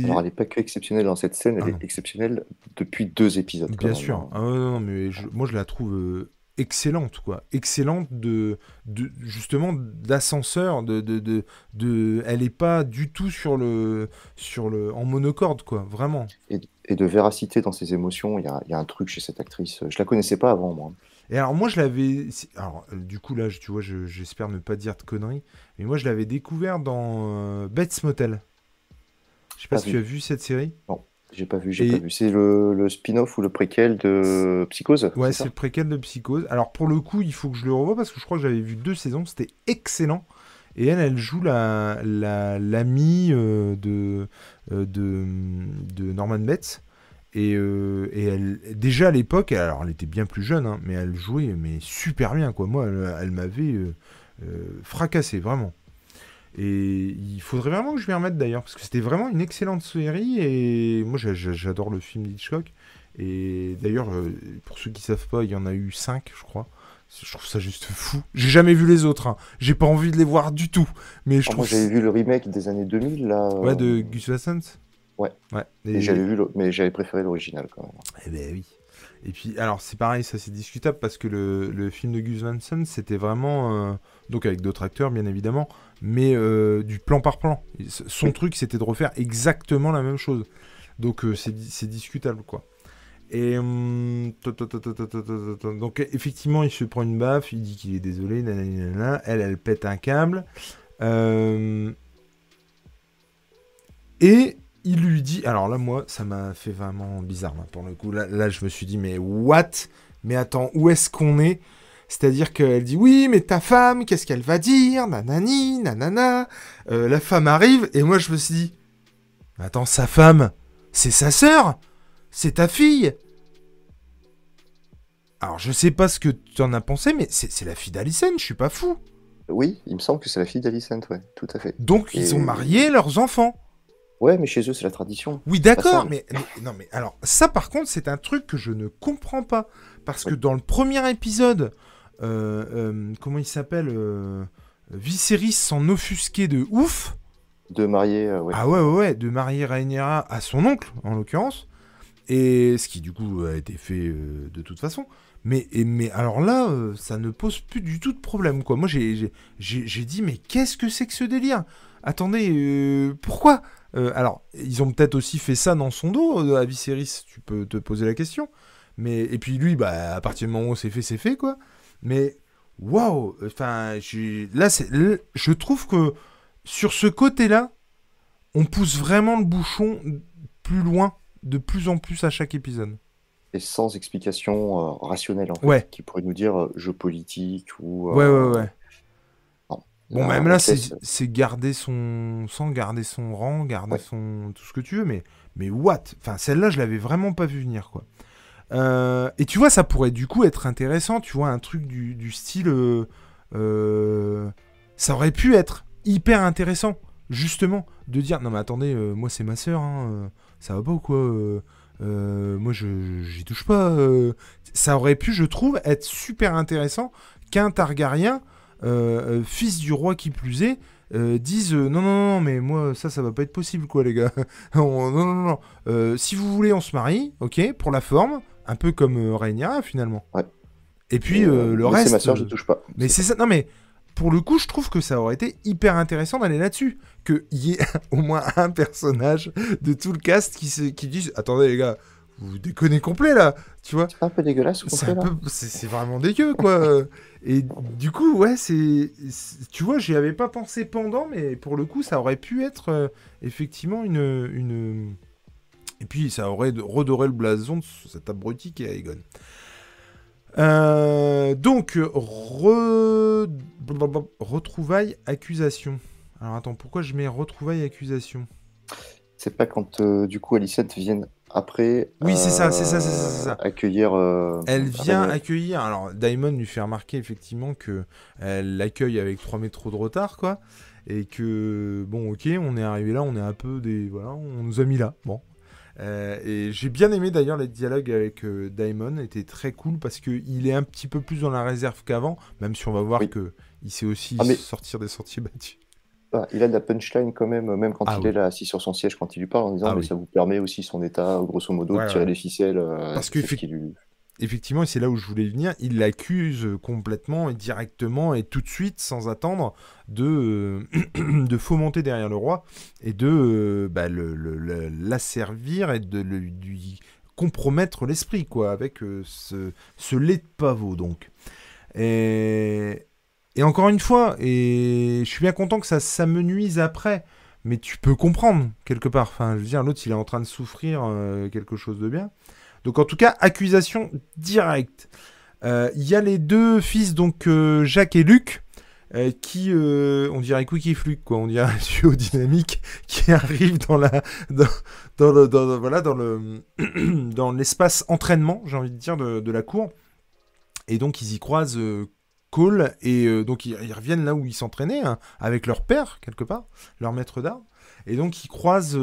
Alors, elle n'est pas que exceptionnelle dans cette scène, elle Ah est exceptionnelle depuis deux épisodes. Bien sûr. hein. Ah non, mais je- moi je la trouve euh, excellente, quoi. Excellente de, de justement d'ascenseur, de, de, de, de- elle est pas du tout sur le, sur le, en monocorde, quoi. Vraiment. Et, et de véracité dans ses émotions, il y a, y a un truc chez cette actrice. Je la connaissais pas avant, moi. Et alors moi je l'avais, alors euh, du coup là, tu vois, je- j'espère ne pas dire de conneries, mais moi je l'avais découvert dans euh, Bates Motel. Je sais pas Pas si vu. tu as vu cette série. J'ai pas vu, j'ai Et- pas vu. C'est le, le spin-off ou le préquel de Psychose Ouais, c'est le préquel de Psychose. Alors pour le coup, il faut que je le revoie parce que je crois que j'avais vu deux saisons, c'était excellent. Et elle, elle joue la la- l'amie euh, de, euh, de de Norman Bates. Et, euh, et elle, déjà à l'époque, alors elle était bien plus jeune, hein, mais elle jouait mais super bien quoi. Moi, elle, elle m'avait fracassé vraiment. Et il faudrait vraiment que je m'y remette d'ailleurs parce que c'était vraiment une excellente série et moi j'a- j'a- j'adore le film d'Hitchcock. Et d'ailleurs, euh, pour ceux qui savent pas, il y en a eu 5, je crois. Je trouve ça juste fou. J'ai jamais vu les autres. hein. J'ai pas envie de les voir du tout. Mais je Oh, moi, trouve. j'avais vu le remake des années 2000, là. Ouais, de euh, Gus Van Sant Ouais. Ouais. Et j'avais vu, le- mais j'avais préféré l'original quand même. Eh ben oui. Et puis, alors c'est pareil, ça c'est discutable parce que le, le film de Gus Van c'était vraiment. euh, donc avec d'autres acteurs, bien évidemment, mais euh, du plan par plan. Son truc, c'était de refaire exactement la même chose. Donc euh, c'est discutable, quoi. Et donc effectivement, il se prend une baffe, il dit qu'il est désolé, nanana, elle, elle pète un câble. Euh, et il lui dit, alors là, moi, ça m'a fait vraiment bizarre, hein, pour le coup. Là, je me suis dit, mais what? Mais attends, où est-ce qu'on est? C'est-à-dire qu'elle dit oui mais ta femme qu'est-ce qu'elle va dire? Nanani nanana. Euh, la femme arrive et moi je me suis dit attends sa femme c'est sa sœur? C'est ta fille? Alors je sais pas ce que tu en as pensé mais c'est la fille d'Alicent je suis pas fou. Oui, il me semble que c'est la fille d'Alicent, ouais, tout à fait. Donc ils ont marié leurs enfants. Ouais, mais chez eux, c'est la tradition. Oui, d'accord, mais, mais- non, mais alors ça, par contre, c'est un truc que je ne comprends pas parce que dans le premier épisode, comment il s'appelle, euh, Viserys s'en offusquait de ouf. De marier, euh, ouais. Ah ouais, ouais, ouais, de marier Rhaenyra à son oncle, en l'occurrence, et ce qui du coup a été fait euh, de toute façon. Mais, et- mais alors là, euh, ça ne pose plus du tout de problème, quoi. Moi, j'ai- dit, mais qu'est-ce que c'est que ce délire? Attendez, euh, pourquoi? Euh, Alors, ils ont peut-être aussi fait ça dans son dos, euh, à Viserys, tu peux te poser la question. Mais, et puis lui, bah, à partir du moment où c'est fait, c'est fait, quoi. Mais, waouh Enfin, j'ai- là, là, je trouve que sur ce côté-là, on pousse vraiment le bouchon plus loin, de plus en plus à chaque épisode. Et sans explication euh, rationnelle, en fait, Ouais. qui pourrait nous dire euh, jeu politique ou. Ouais, euh, ouais, ouais. Bon, la même là, c'est garder son. sans garder son rang, garder Ouais. son. tout ce que tu veux, mais. Mais what? Enfin, celle-là, je l'avais vraiment pas vu venir, quoi. Euh, et tu vois, ça pourrait du coup être intéressant, tu vois, un truc du, style. euh, euh, ça aurait pu être hyper intéressant, justement, de dire non, mais attendez, moi c'est ma soeur, ça va pas ou quoi Moi je j'y touche pas. Ça aurait pu, je trouve, être super intéressant qu'un Targaryen, fils du roi qui plus est, euh, dise euh, non, non, non, mais moi ça, ça va pas être possible, quoi, les gars. [laughs] On- non, non, non. Euh, si vous voulez, on se marie, ok, pour la forme, un peu comme euh, Rhaenyra finalement. Ouais. Et puis euh, euh, le mais reste. C'est ma soeur, je touche pas. mais c'est ça, non mais pour le coup, je trouve que ça aurait été hyper intéressant d'aller là-dessus. Qu'il y ait [laughs] au moins un personnage de tout le cast qui, se, qui dise Attendez les gars, vous déconnez complet là, tu vois C'est un peu dégueulasse, c'est peu- vraiment dégueu quoi. [laughs] Et du coup, ouais, c'est, c'est- tu vois, j'y avais pas pensé pendant, mais pour le coup, ça aurait pu être euh, effectivement une, une, et puis ça aurait redoré le blason de cet abruti qui est Aegon. Euh, donc, re... retrouvailles, accusation. Alors attends, pourquoi je mets retrouvailles, accusation? C'est pas quand euh, du coup Alicent vient après. Oui, c'est ça, c'est ça, c'est ça, ça. Accueillir. euh, Elle vient accueillir. Alors, Daimon lui fait remarquer effectivement que elle l'accueille avec 3 métros de retard, quoi. Et que, bon, ok, on est arrivé là, on est un peu des. Voilà, on nous a mis là. Bon. Euh, et j'ai bien aimé d'ailleurs les dialogues avec euh, Daimon, était très cool parce qu'il est un petit peu plus dans la réserve qu'avant, même si on va voir que il sait aussi ah, sortir des sentiers battus. Ah, il a de la punchline quand même, même quand ah il est là assis sur son siège, quand il lui parle en disant mais ça vous permet aussi son état, grosso modo, de tirer les ficelles. parce que effectivement, et c'est là où je voulais venir, il l'accuse complètement et directement et tout de suite, sans attendre, de, euh, [clears throat] de fomenter derrière le roi et de euh, bah, l'asservir et de lui compromettre l'esprit, quoi, avec euh, ce, ce, lait de pavot, donc. Et, et encore une fois, et je suis bien content que ça s'amenuise après, mais tu peux comprendre, quelque part. Enfin, je veux dire, l'autre, il est en train de souffrir quelque chose de bien. Donc en tout cas, accusation directe. Euh, il y a les deux fils, donc euh, Jacques et Luc, euh, qui, on dirait Quickie Fluke, quoi, on dirait un [laughs] qui arrive dans la, dans, le, voilà, dans le, [clears throat] dans l'espace entraînement, j'ai envie de dire, de, la cour. Et donc ils y croisent Cole et donc ils, reviennent là où ils s'entraînaient hein, avec leur père quelque part, leur maître d'armes. Et donc ils croisent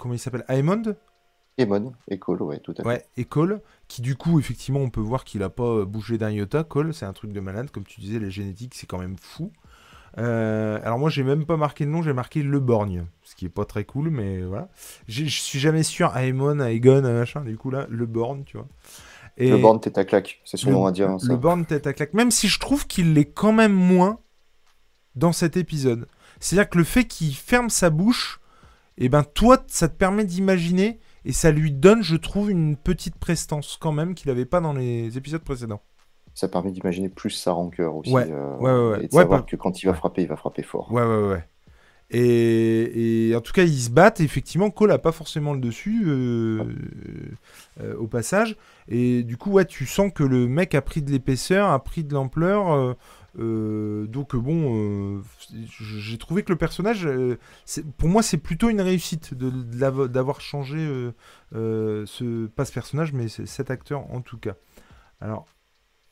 comment il s'appelle, Aemond, Emon et Cole, ouais, tout à fait. Ouais, et Cole, qui du coup, effectivement, on peut voir qu'il a pas bougé d'un iota. Cole, c'est un truc de malade, comme tu disais, les génétiques, c'est quand même fou. Euh, alors moi, j'ai même pas marqué le nom, j'ai marqué Le Borgne, ce qui est pas très cool, mais voilà. Je suis jamais sûr, Aemon, Aegon, machin, du coup là, Le Borgne, tu vois. Et le Borgne tête à claque, c'est son nom à dire. Le Borgne tête à claque, même si je trouve qu'il l'est quand même moins dans cet épisode. C'est-à-dire que le fait qu'il ferme sa bouche, et eh ben toi, ça te permet d'imaginer et ça lui donne, je trouve, une petite prestance quand même qu'il n'avait pas dans les épisodes précédents. Ça permet d'imaginer plus sa rancœur aussi. Ouais, euh, ouais, ouais, Et de savoir que quand il va frapper, il va frapper fort. Ouais, ouais, ouais. Et, en tout cas, ils se battent. effectivement, Cole n'a pas forcément le dessus euh, euh, au passage. Et du coup, ouais, tu sens que le mec a pris de l'épaisseur, a pris de l'ampleur. Euh, donc bon, euh, j'ai trouvé que le personnage, euh, pour moi, c'est plutôt une réussite d'avoir changé ce pas ce personnage, mais cet acteur en tout cas. Alors,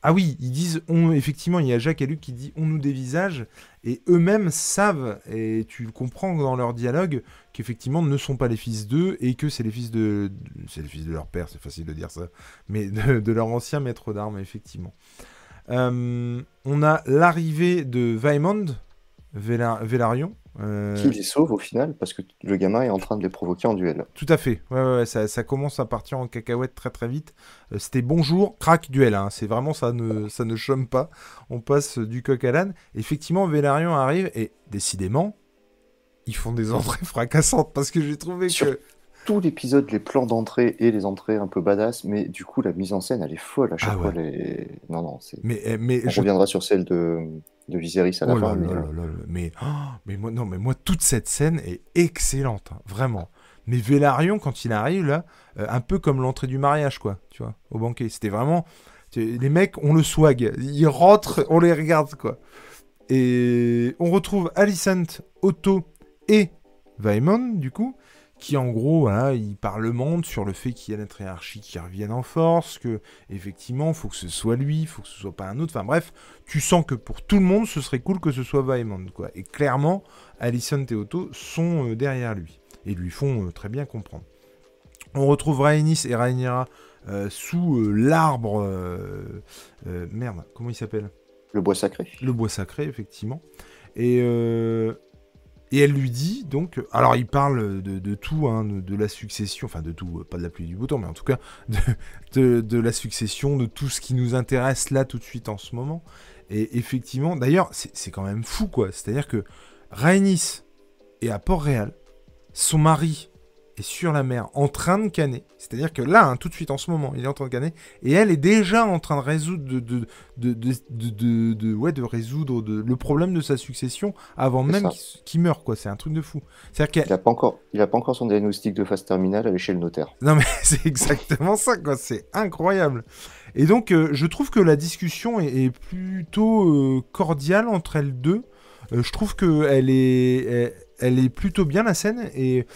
ah oui, ils disent, effectivement, il y a Jacques et Luc qui dit on nous dévisage, et eux-mêmes savent, et tu comprends dans leur dialogue, qu'effectivement ne sont pas les fils d'eux, et que c'est les fils de. C'est les fils de leur père, c'est facile de dire ça, mais de leur ancien maître d'armes, effectivement. Euh, on a l'arrivée de Vaimond, Velar euh, Qui les sauve au final, parce que le gamin est en train de les provoquer en duel. Tout à fait, ouais, ça, commence à partir en cacahuète très très vite. Euh, c'était bonjour, crack, duel, hein. c'est vraiment ça ne, ça ne chôme pas. On passe du coq à l'âne. Effectivement, Velaryon arrive, et décidément, ils font des entrées [laughs] fracassantes, parce que j'ai trouvé que tout l'épisode, les plans d'entrée et les entrées un peu badass, mais du coup, la mise en scène, elle est folle à chaque ah fois. Les... Non, non, c'est. Mais, eh, mais On reviendra sur celle de, de Viserys à la oh fin. mais... mais, oh, mais, moi, non, mais moi, toute cette scène est excellente, hein, vraiment. Mais Vélarion, quand il arrive là, euh, un peu comme l'entrée du mariage, quoi, tu vois, au banquet. C'était vraiment. Les mecs, on le swag. Ils rentrent, on les regarde, quoi. Et on retrouve Alicent, Otto et Vaimon, du coup, qui en gros, il parlemente sur le fait qu'il y a la hiérarchie qui revienne en force, que effectivement, faut que ce soit lui, faut que ce soit pas un autre. Enfin bref, tu sens que pour tout le monde, ce serait cool que ce soit Vaemond, quoi. Et clairement, Alison et Otto sont euh, derrière lui et lui font euh, très bien comprendre. On retrouve Rhaenys et Rhaenyra euh, sous l'arbre. merde, comment il s'appelle? Le bois sacré. Le bois sacré, effectivement. Et et elle lui dit donc, alors il parle de, tout, hein, de, la succession, enfin de tout, pas de la pluie du temps, mais en tout cas [laughs] de, de, la succession, de tout ce qui nous intéresse là tout de suite en ce moment. Et effectivement, d'ailleurs, c'est quand même fou quoi. C'est-à-dire que Rhaenys est à Port-Réal, son mari sur la mer en train de canner. C'est-à-dire que là, hein, tout de suite en ce moment, il est en train de canner. Et elle est déjà en train de résoudre, de, de, de, de ouais, de résoudre le problème de sa succession avant même qu'il meure. quoi. C'est un truc de fou. il n'a pas, encore, il a pas encore son diagnostic de phase terminale chez le notaire. Non, mais [laughs] c'est exactement ça. quoi. C'est incroyable. Et donc, euh, je trouve que la discussion est, plutôt euh, cordiale entre elles deux. Euh, je trouve qu'elle est, elle, elle est plutôt bien la scène. Et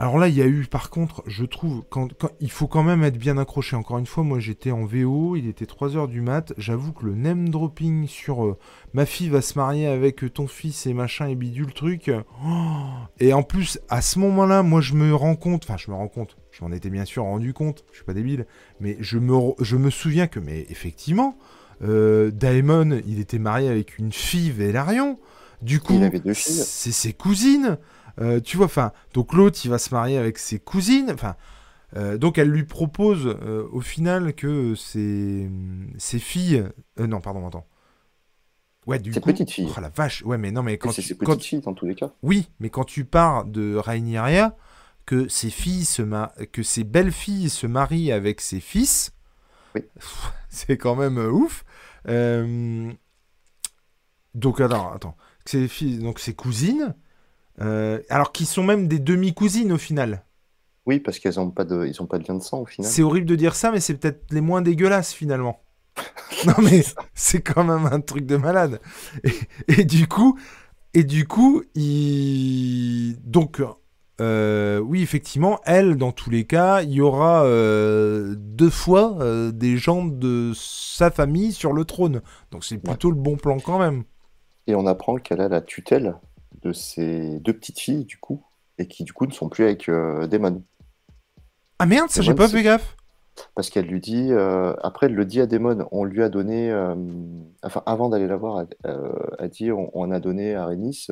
Alors là, il y a eu, par contre, je trouve, quand, il faut quand même être bien accroché. Encore une fois, moi j'étais en VO, il était 3h du mat. J'avoue que le name dropping sur euh, ma fille va se marier avec ton fils et machin et bidule truc. Oh et en plus, à ce moment-là, moi je me rends compte, enfin je me rends compte, je m'en étais bien sûr rendu compte, je suis pas débile, mais je me, je me souviens que, mais effectivement, euh, Daemon, il était marié avec une fille Vélarion. Du coup, c'est ses cousines. Euh, tu vois, enfin, donc l'autre, il va se marier avec ses cousines. Enfin, euh, donc elle lui propose euh, au final que ses, ses filles. non, pardon, attends. Ouais, du ses coup. petites filles. Oh la vache. Ouais, mais non, mais quand tu. C'est ses petites filles dans tous les cas. Oui, mais quand tu pars de Rhaenyra, que ses filles se ma... que ses belles filles se marient avec ses fils. Oui. [laughs] C'est quand même ouf. Donc attends, attends. Ses filles, donc ses cousines. Euh, alors qu'ils sont même des demi-cousines au final. Oui, parce qu'ils n'ont pas, de, ils ont pas de lien de sang au final. C'est horrible de dire ça, mais c'est peut-être les moins dégueulasses finalement. [laughs] non mais c'est quand même un truc de malade. Et, du coup, et du coup, il... donc euh, oui effectivement, elle dans tous les cas, il y aura euh, deux fois des gens de sa famille sur le trône. Donc c'est plutôt le bon plan quand même. Et on apprend qu'elle a la tutelle de ses deux petites filles, du coup, et qui, du coup, ne sont plus avec euh, Damon. Ah merde, ça j'ai pas fait gaffe. Parce qu'elle lui dit, euh, après elle le dit à Damon, on lui a donné, euh, enfin avant d'aller la voir, elle, dit, on, a donné à Rhaenys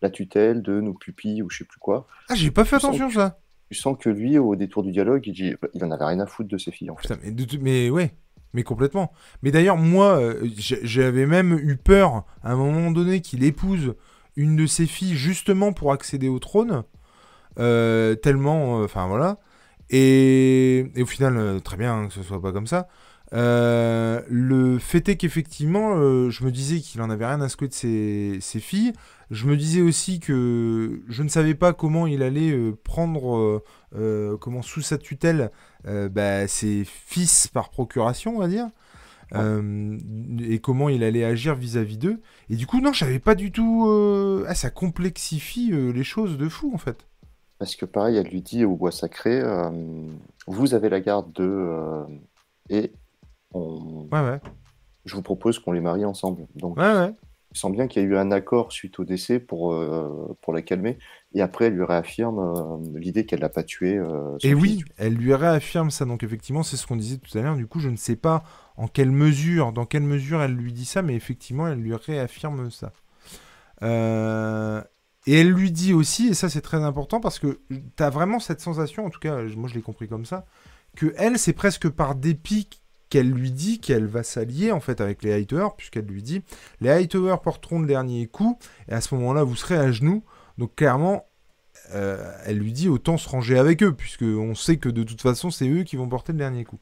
la tutelle de nos pupilles ou je sais plus quoi. Ah j'ai pas fait attention ça. Tu sens que lui, au détour du dialogue, il, dit, il en avait rien à foutre de ses filles en fait. mais, mais ouais, mais complètement. Mais d'ailleurs, moi, j'avais même eu peur à un moment donné qu'il épouse une de ses filles justement pour accéder au trône. Euh, tellement, euh, enfin voilà. Et, au final, euh, très bien que ce soit pas comme ça. le fait est qu'effectivement, je me disais qu'il en avait rien à secouer de ses, ses, filles. Je me disais aussi que je ne savais pas comment il allait prendre, comment sous sa tutelle, bah, ses fils par procuration, on va dire. Euh, et comment il allait agir vis-à-vis d'eux. Et du coup, non, je savais pas du tout. Euh, ah, ça complexifie euh, les choses de fou en fait. Parce que pareil, elle lui dit au bois sacré Vous avez la garde de. et on... ouais, ouais. je vous propose qu'on les marie ensemble. Donc, ouais, ouais. Je sens bien qu'il y a eu un accord suite au décès pour, pour la calmer. Et après, elle lui réaffirme l'idée qu'elle l'a pas tué. et oui, elle lui réaffirme ça. Donc effectivement, c'est ce qu'on disait tout à l'heure. Du coup, je ne sais pas en quelle mesure, dans quelle mesure elle lui dit ça, mais effectivement, elle lui réaffirme ça. Euh, et elle lui dit aussi, et ça c'est très important parce que tu as vraiment cette sensation, en tout cas, moi je l'ai compris comme ça, que elle, c'est presque par dépit qu'elle lui dit qu'elle va s'allier en fait avec les Hightower, puisqu'elle lui dit les Hightower porteront le dernier coup, et à ce moment-là, vous serez à genoux. Donc clairement, euh, elle lui dit autant se ranger avec eux, puisqu'on sait que de toute façon, c'est eux qui vont porter le dernier coup.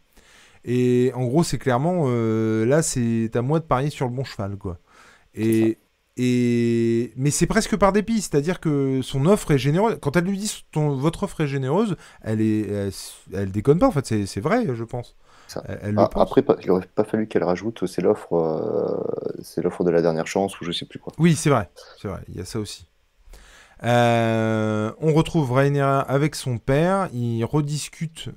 Et en gros, c'est clairement, euh, là, c'est à moi de parier sur le bon cheval, quoi. Et, et... Mais c'est presque par dépit, c'est-à-dire que son offre est généreuse. Quand elle lui dit ton... votre offre est généreuse, elle, est... elle, déconne pas, en fait, c'est vrai, je pense. Ah, après, il aurait pas fallu qu'elle rajoute c'est l'offre euh, c'est l'offre de la dernière chance ou je sais plus quoi. Oui, c'est vrai, c'est vrai, il y a ça aussi. Euh, on retrouve Rhaenyra avec son père, ils rediscutent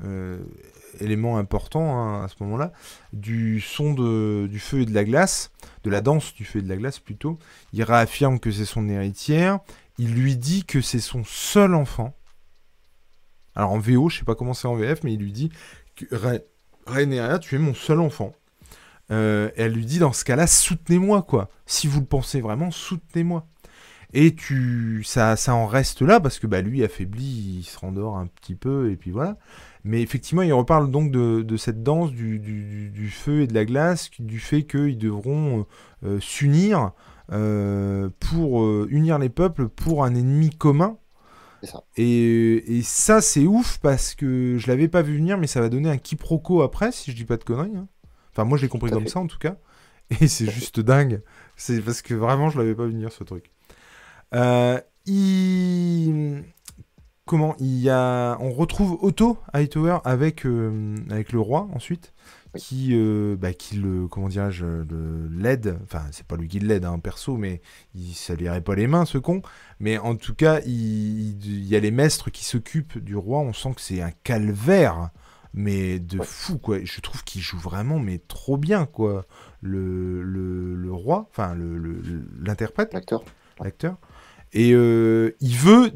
élément important hein, à ce moment-là, du son de, du feu et de la glace, de la danse du feu et de la glace plutôt. Il réaffirme que c'est son héritière. Il lui dit que c'est son seul enfant. Alors en VO, je sais pas comment c'est en VF, mais il lui dit que Rhaenyra, tu es mon seul enfant. Euh, elle lui dit dans ce cas-là, soutenez-moi quoi. Si vous le pensez vraiment, soutenez-moi. Et tu, ça, ça en reste là parce que bah, lui affaibli, il se rendort un petit peu et puis voilà. Mais effectivement, il reparle donc de, cette danse du, feu et de la glace, du fait qu'ils devront euh, euh, s'unir euh, pour unir les peuples pour un ennemi commun. Ça. Et, ça, c'est ouf parce que je l'avais pas vu venir, mais ça va donner un quiproquo après, si je dis pas de conneries. Hein. Enfin, moi, je l'ai compris comme ça en tout cas. [laughs] Et c'est juste dingue. C'est parce que vraiment, je l'avais pas vu venir ce truc. il comment il y a, on retrouve Otto Hightower avec euh, avec le roi ensuite, qui euh, bah, qui le comment dirais-je l'aide. Enfin, c'est pas lui qui l'aide, hein, perso, mais il, ça lui irait pas les mains ce con. Mais en tout cas, il, y y a les maîtres qui s'occupent du roi, on sent que c'est un calvaire, mais de fou, quoi. Je trouve qu'il joue vraiment, mais trop bien, quoi. Le, le, roi, enfin, l'interprète. Le, L'acteur. L'acteur. Et euh, il veut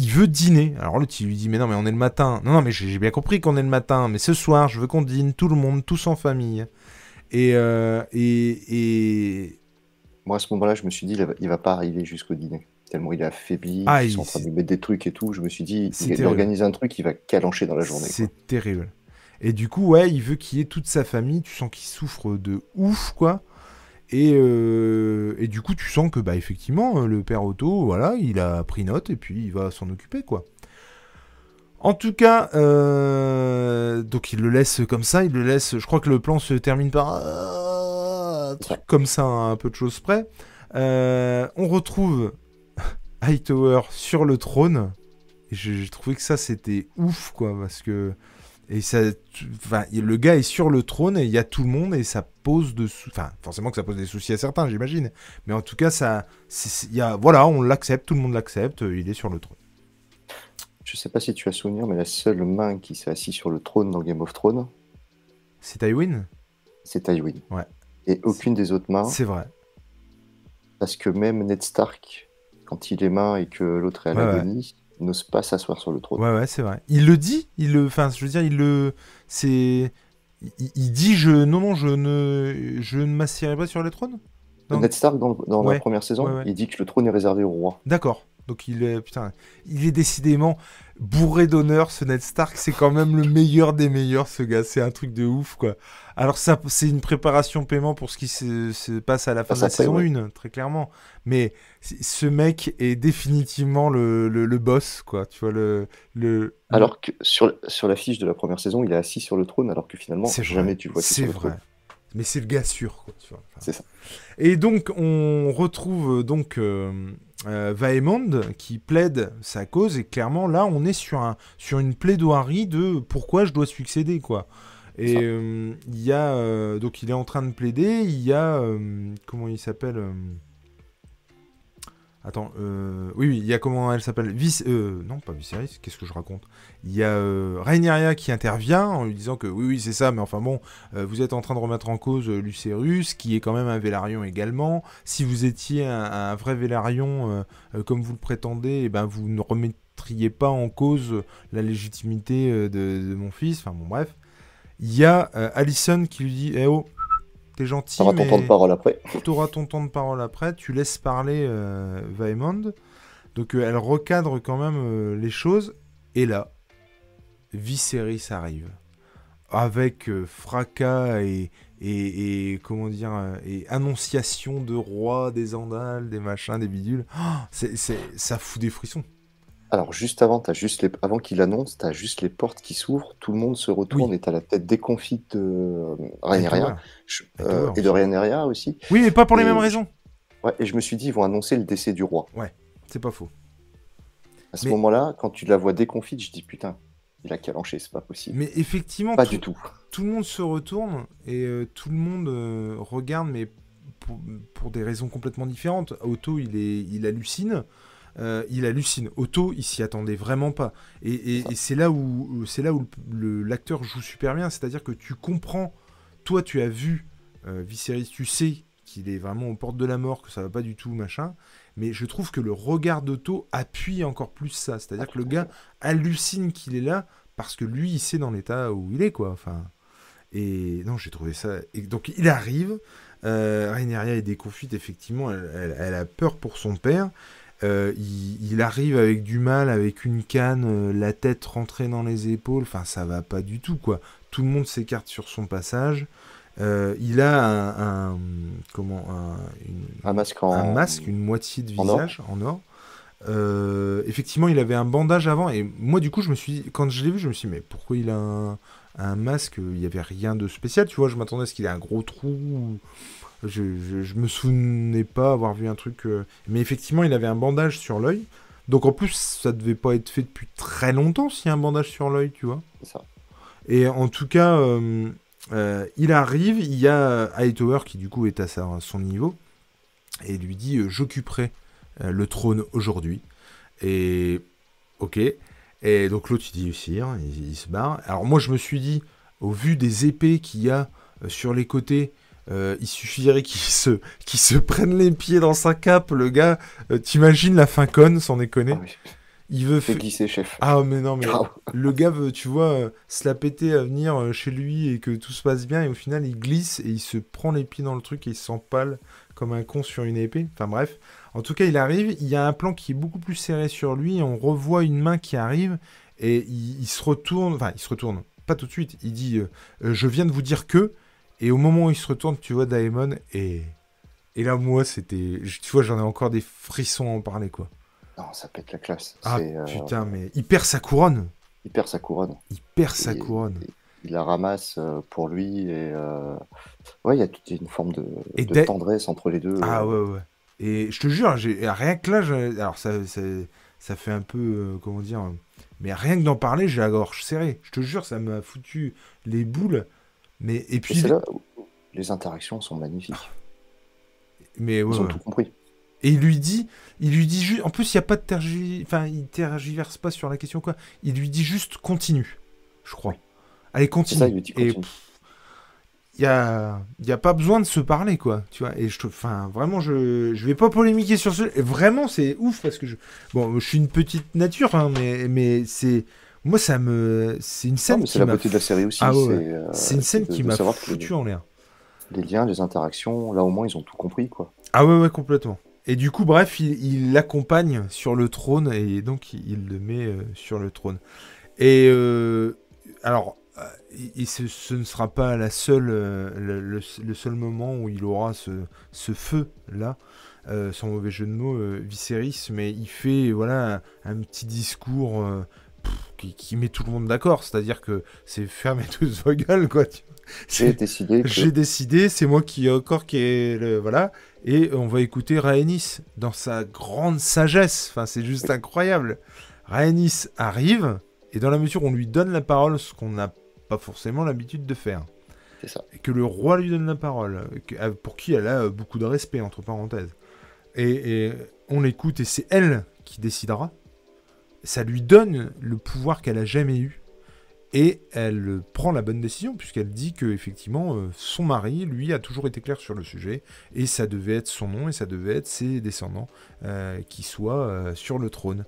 il veut dîner. Alors l'autre, il lui dit, mais non, mais on est le matin. Non, non, mais j'ai bien compris qu'on est le matin, mais ce soir, je veux qu'on dîne, tout le monde, tous en famille. Et, euh, et, Moi, à ce moment-là, je me suis dit, il va pas arriver jusqu'au dîner. Tellement il est affaibli, ah, ils sont en train de mettre des trucs et tout. Je me suis dit, il organise un truc, il va calancher dans la journée. C'est terrible. Et du coup, ouais, il veut qu'il y ait toute sa famille. Tu sens qu'il souffre de ouf, quoi. Euh, et, du coup, tu sens que, bah, effectivement, le père Otto, voilà, il a pris note et puis il va s'en occuper, quoi. En tout cas, euh, donc il le laisse comme ça, il le laisse. Je crois que le plan se termine par un truc comme ça, un peu de choses près. Euh, on retrouve Hightower sur le trône. Et j'ai trouvé que ça c'était ouf, quoi, parce que et ça, enfin, le gars est sur le trône et il y a tout le monde et ça pose de, enfin, forcément que ça pose des soucis à certains, j'imagine. Mais en tout cas, ça, il y a, voilà, on l'accepte, tout le monde l'accepte, il est sur le trône. Je sais pas si tu as souvenir, mais la seule main qui s'est assise sur le trône dans Game of Thrones, c'est Tywin? C'est Tywin. Ouais. Et aucune des autres mains. C'est vrai. Parce que même Ned Stark, quand il est main et que l'autre est à l'agonie, n'ose pas s'asseoir sur le trône. Ouais, ouais, c'est vrai. Il le dit, il le, enfin, je veux dire, il le, c'est, il, dit, je, non, non, je ne, je ne m'assierai pas sur le trône? Ned Stark dans, la première saison, il dit que le trône est réservé au roi. D'accord. Donc il est, putain, il est décidément bourré d'honneur, ce Ned Stark. C'est quand même le meilleur des meilleurs, ce gars. C'est un truc de ouf, quoi. Alors ça, c'est une préparation paiement pour ce qui se, passe à la fin de la saison 1, très clairement. Mais ce mec est définitivement le, le, boss, quoi. Tu vois, le, le, Alors que sur, sur la fiche de la première saison, il est assis sur le trône, alors que finalement, jamais tu vois C'est vrai. Mais c'est le gars sûr, quoi. c'est ça. Et donc, on retrouve donc... Euh, euh, Vaemond qui plaide sa cause et clairement là on est sur, un, sur une plaidoirie de pourquoi je dois succéder quoi. Et euh, il y a euh, donc il est en train de plaider, il y a comment il s'appelle Attends, euh, oui, il y a comment elle s'appelle? Vice, euh, non, pas Viserys, qu'est-ce que je raconte? Il y a euh, qui intervient en lui disant que oui, oui, c'est ça, mais enfin bon, euh, vous êtes en train de remettre en cause Lucerus, qui est quand même un Vélarion également. Si vous étiez un, vrai Vélarion, comme vous le prétendez, eh ben, vous ne remettriez pas en cause la légitimité de, de mon fils. Enfin bon, bref. Il y a Allison qui lui dit Eh oh, T'es gentil. T'auras ton temps de parole après. [laughs] T'auras ton temps de parole après. Tu laisses parler euh. Donc euh, elle recadre quand même euh, les choses. Et là, Viserys arrive. Avec euh, fracas et, et, comment dire et annonciation de roi, des andales, des machins, des bidules. Oh, c'est, ça fout des frissons. Alors, juste avant, as juste les... avant qu'il annonce, tu as juste les portes qui s'ouvrent, tout le monde se retourne et tu as la tête déconfite de euh, Rhaenyra euh, et de Rhaenyra aussi. Oui, mais pas pour les mêmes raisons. Ouais, et je me suis dit, ils vont annoncer le décès du roi. Ouais, c'est pas faux. À ce moment-là, quand tu la vois déconfite, je dis putain, il a calanché, c'est pas possible. Mais effectivement, pas du tout. Tout le monde se retourne et euh, tout le monde regarde, mais pour, des raisons complètement différentes. Otto, il, est, il hallucine. Euh, il hallucine. Otto, il s'y attendait vraiment pas. Et, c'est là où, c'est là où l'acteur joue super bien, c'est-à-dire que tu comprends, toi tu as vu euh, Viserys, tu sais qu'il est vraiment aux portes de la mort, que ça va pas du tout, machin. Mais je trouve que le regard d'Otto appuie encore plus ça. C'est-à-dire que le gars hallucine qu'il est là parce que lui, il sait dans l'état où il est, quoi. Enfin, et non, j'ai trouvé ça. Et donc il arrive. Euh, est déconfite, effectivement. elle, a peur pour son père. Euh, il, arrive avec du mal, avec une canne, euh, la tête rentrée dans les épaules. Enfin, ça va pas du tout, quoi. Tout le monde s'écarte sur son passage. Euh, il a un, comment un, masque, un masque, une moitié de visage en or. effectivement, il avait un bandage avant et moi, du coup, je me suis, quand je l'ai vu, je me suis dit mais pourquoi il a un, un masque? Il y avait rien de spécial, tu vois. Je m'attendais à ce qu'il ait un gros trou. Je, je, me souvenais pas avoir vu un truc. Euh, mais effectivement, il avait un bandage sur l'œil. Donc en plus, ça devait pas être fait depuis très longtemps s'il y a un bandage sur l'œil, tu vois. C'est ça. Et en tout cas, euh, euh, il arrive, il y a Hightower qui du coup est à, son niveau et lui dit J'occuperai le trône aujourd'hui. Et Ok. Et donc l'autre, il dit aussi, hein, il, se barre. Alors moi, je me suis dit, au vu des épées qu'il y a sur les côtés, euh, il suffirait qu'il [laughs] se, se prenne les pieds dans sa cape, le gars. Euh, t'imagines la fin conne, sans déconner Ah oui. Il veut Fait fa- glisser, chef. Ah mais non mais Grave. le gars veut tu vois euh, se la péter à venir chez lui et que tout se passe bien et au final il glisse et il se prend les pieds dans le truc et il se sent pâle comme un con sur une épée. Enfin bref, en tout cas il arrive, il y a un plan qui est beaucoup plus serré sur lui, et on revoit une main qui arrive et il, il se retourne, enfin il se retourne, pas tout de suite, il dit je viens de vous dire que et au moment où il se retourne tu vois Daemon et et là moi c'était tu vois j'en ai encore des frissons à en parler quoi. Non, ça pète la classe. Ah euh, putain mais il perd sa couronne, Il perd sa couronne. il perd sa Et- couronne. Il la ramasse euh, pour lui et euh, ouais, il y a toute une forme de, Et de dès- tendresse entre les deux. Ah euh, ouais, ouais. Et je te jure, rien que là, alors ça, ça, ça fait un peu, euh, comment dire, mais rien que d'en parler, j'ai la gorge serrée. Je te jure, ça m'a foutu les boules. Mais et puis, c'est là où les interactions sont magnifiques. mais Ils ouais, ont ouais. tout compris. Et il lui dit, il lui dit juste, en plus, il y a pas de tergi, enfin, il tergiverse pas sur la question quoi. Il lui dit juste continue, je crois. Allez, continue. ça, il lui dit Et il y a, y a pas besoin de se parler, quoi. Tu vois, et je enfin, vraiment, je, je vais pas polémiquer sur ce. et Vraiment, c'est ouf parce que je, bon, je suis une petite nature, hein, mais, mais c'est, moi, ça me, c'est une scène c'est la beauté de la série aussi. Ah ouais, c'est, ouais. euh, c'est une scène de- qui m'a foutu en l'air. Les liens, les interactions, là au moins ils ont tout compris quoi. Ah ouais, ouais, complètement. Et du coup, bref, il l'accompagne sur le trône et donc il, le met euh, sur le trône. Et euh, alors, et ce, ce ne sera pas la seule, le, le- le seul moment où il aura ce, ce feu-là, euh, sans mauvais jeu de mots, euh, Viserys, mais il fait voilà un, un petit discours euh, qui, qui met tout le monde d'accord, c'est-à-dire que c'est fermez tous vos gueules, quoi. J'ai décidé que j'ai décidé, c'est moi qui encore qui est le voilà et on va écouter Rhaenys dans sa grande sagesse. Enfin, c'est juste incroyable. Rhaenys arrive et dans la mesure où on lui donne la parole, ce qu'on n'a pas forcément l'habitude de faire, c'est ça. et que le roi lui donne la parole, euh, pour qui elle a euh, beaucoup de respect entre parenthèses. Et, et on l'écoute et c'est elle qui décidera. Ça lui donne le pouvoir qu'elle a jamais eu. Et elle prend la bonne décision, puisqu'elle dit que effectivement euh, son mari, lui, a toujours été clair sur le sujet, et ça devait être son nom, et ça devait être ses descendants euh, qui soient euh, sur le trône.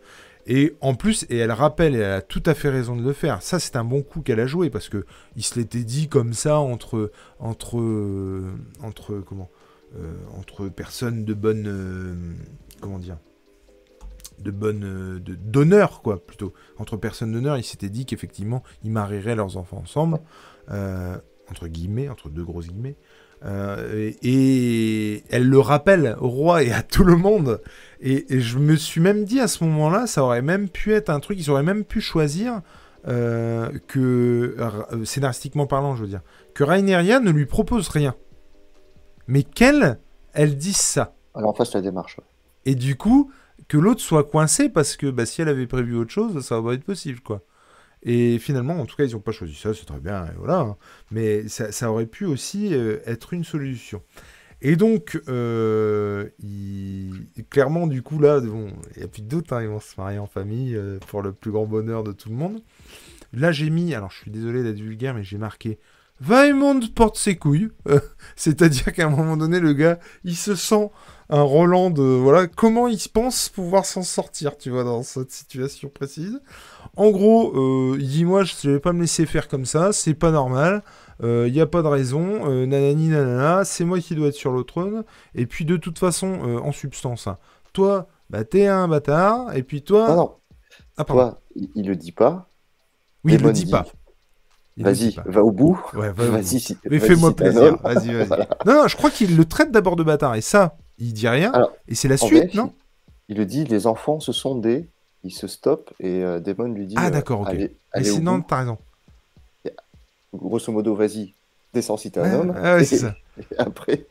Et en plus, et elle rappelle, et elle a tout à fait raison de le faire, ça c'est un bon coup qu'elle a joué, parce que il se l'était dit comme ça entre, entre, entre, comment, entre personnes de bonne, comment dire, de bonne, euh, de- d'honneur quoi plutôt. Entre personnes d'honneur, il s'était dit qu'effectivement ils marieraient leurs enfants ensemble, euh, entre guillemets, entre deux grosses guillemets. Euh, et, et elle le rappelle au roi et à [laughs] tout le monde. Et, et je me suis même dit à ce moment-là, ça aurait même pu être un truc, ils auraient même pu choisir euh, que, scénaristiquement parlant, je veux dire, que Rhaenyra ne lui propose rien. Mais qu'elle, elle dise ça. Alors en face la démarche. ouais. Et du coup, que l'autre soit coincé parce que bah, si elle avait prévu autre chose, ça va pas être possible, quoi. Et finalement, en tout cas, ils n'ont pas choisi ça, c'est très bien, voilà. hein. Mais ça, ça aurait pu aussi euh, être une solution. Et donc, euh, il- clairement, du coup, là, bon, il n'y a plus de doute, hein, ils vont se marier en famille euh, pour le plus grand bonheur de tout le monde. Là, j'ai mis, alors je suis désolé d'être vulgaire, mais j'ai marqué Vaimond porte ses couilles. [laughs] C'est-à-dire qu'à un moment donné, le gars, il se sent un Roland de voilà comment il pense pouvoir s'en sortir, tu vois, dans cette situation précise. En gros, euh, il dit moi je vais pas me laisser faire comme ça, c'est pas normal, il n'y a pas de raison, euh, nanani nanana, c'est moi qui dois être sur le trône. Et puis de toute façon, euh, en substance, hein, toi, bah t'es un bâtard, et puis toi, Non, non, ah toi, il, il le dit pas. oui il le dit dit, pas. Vas-y, va au bout. Ouais, va. [laughs] Vas-y, si, Mais fais-moi si plaisir, vas-y, vas-y. [laughs] Non, non, je crois qu'il le traite d'abord de bâtard, et ça, il dit rien, Alors, et c'est la suite, non? il, il le dit, les enfants, ce sont des. Il se stoppe et euh, Damon lui dit. Ah, euh, d'accord, ok. Allez, Mais allez au sinon, t'as raison. Grosso modo, vas-y, descends si t'es un homme. ouais, ouais, c'est et, [laughs] ça. et après,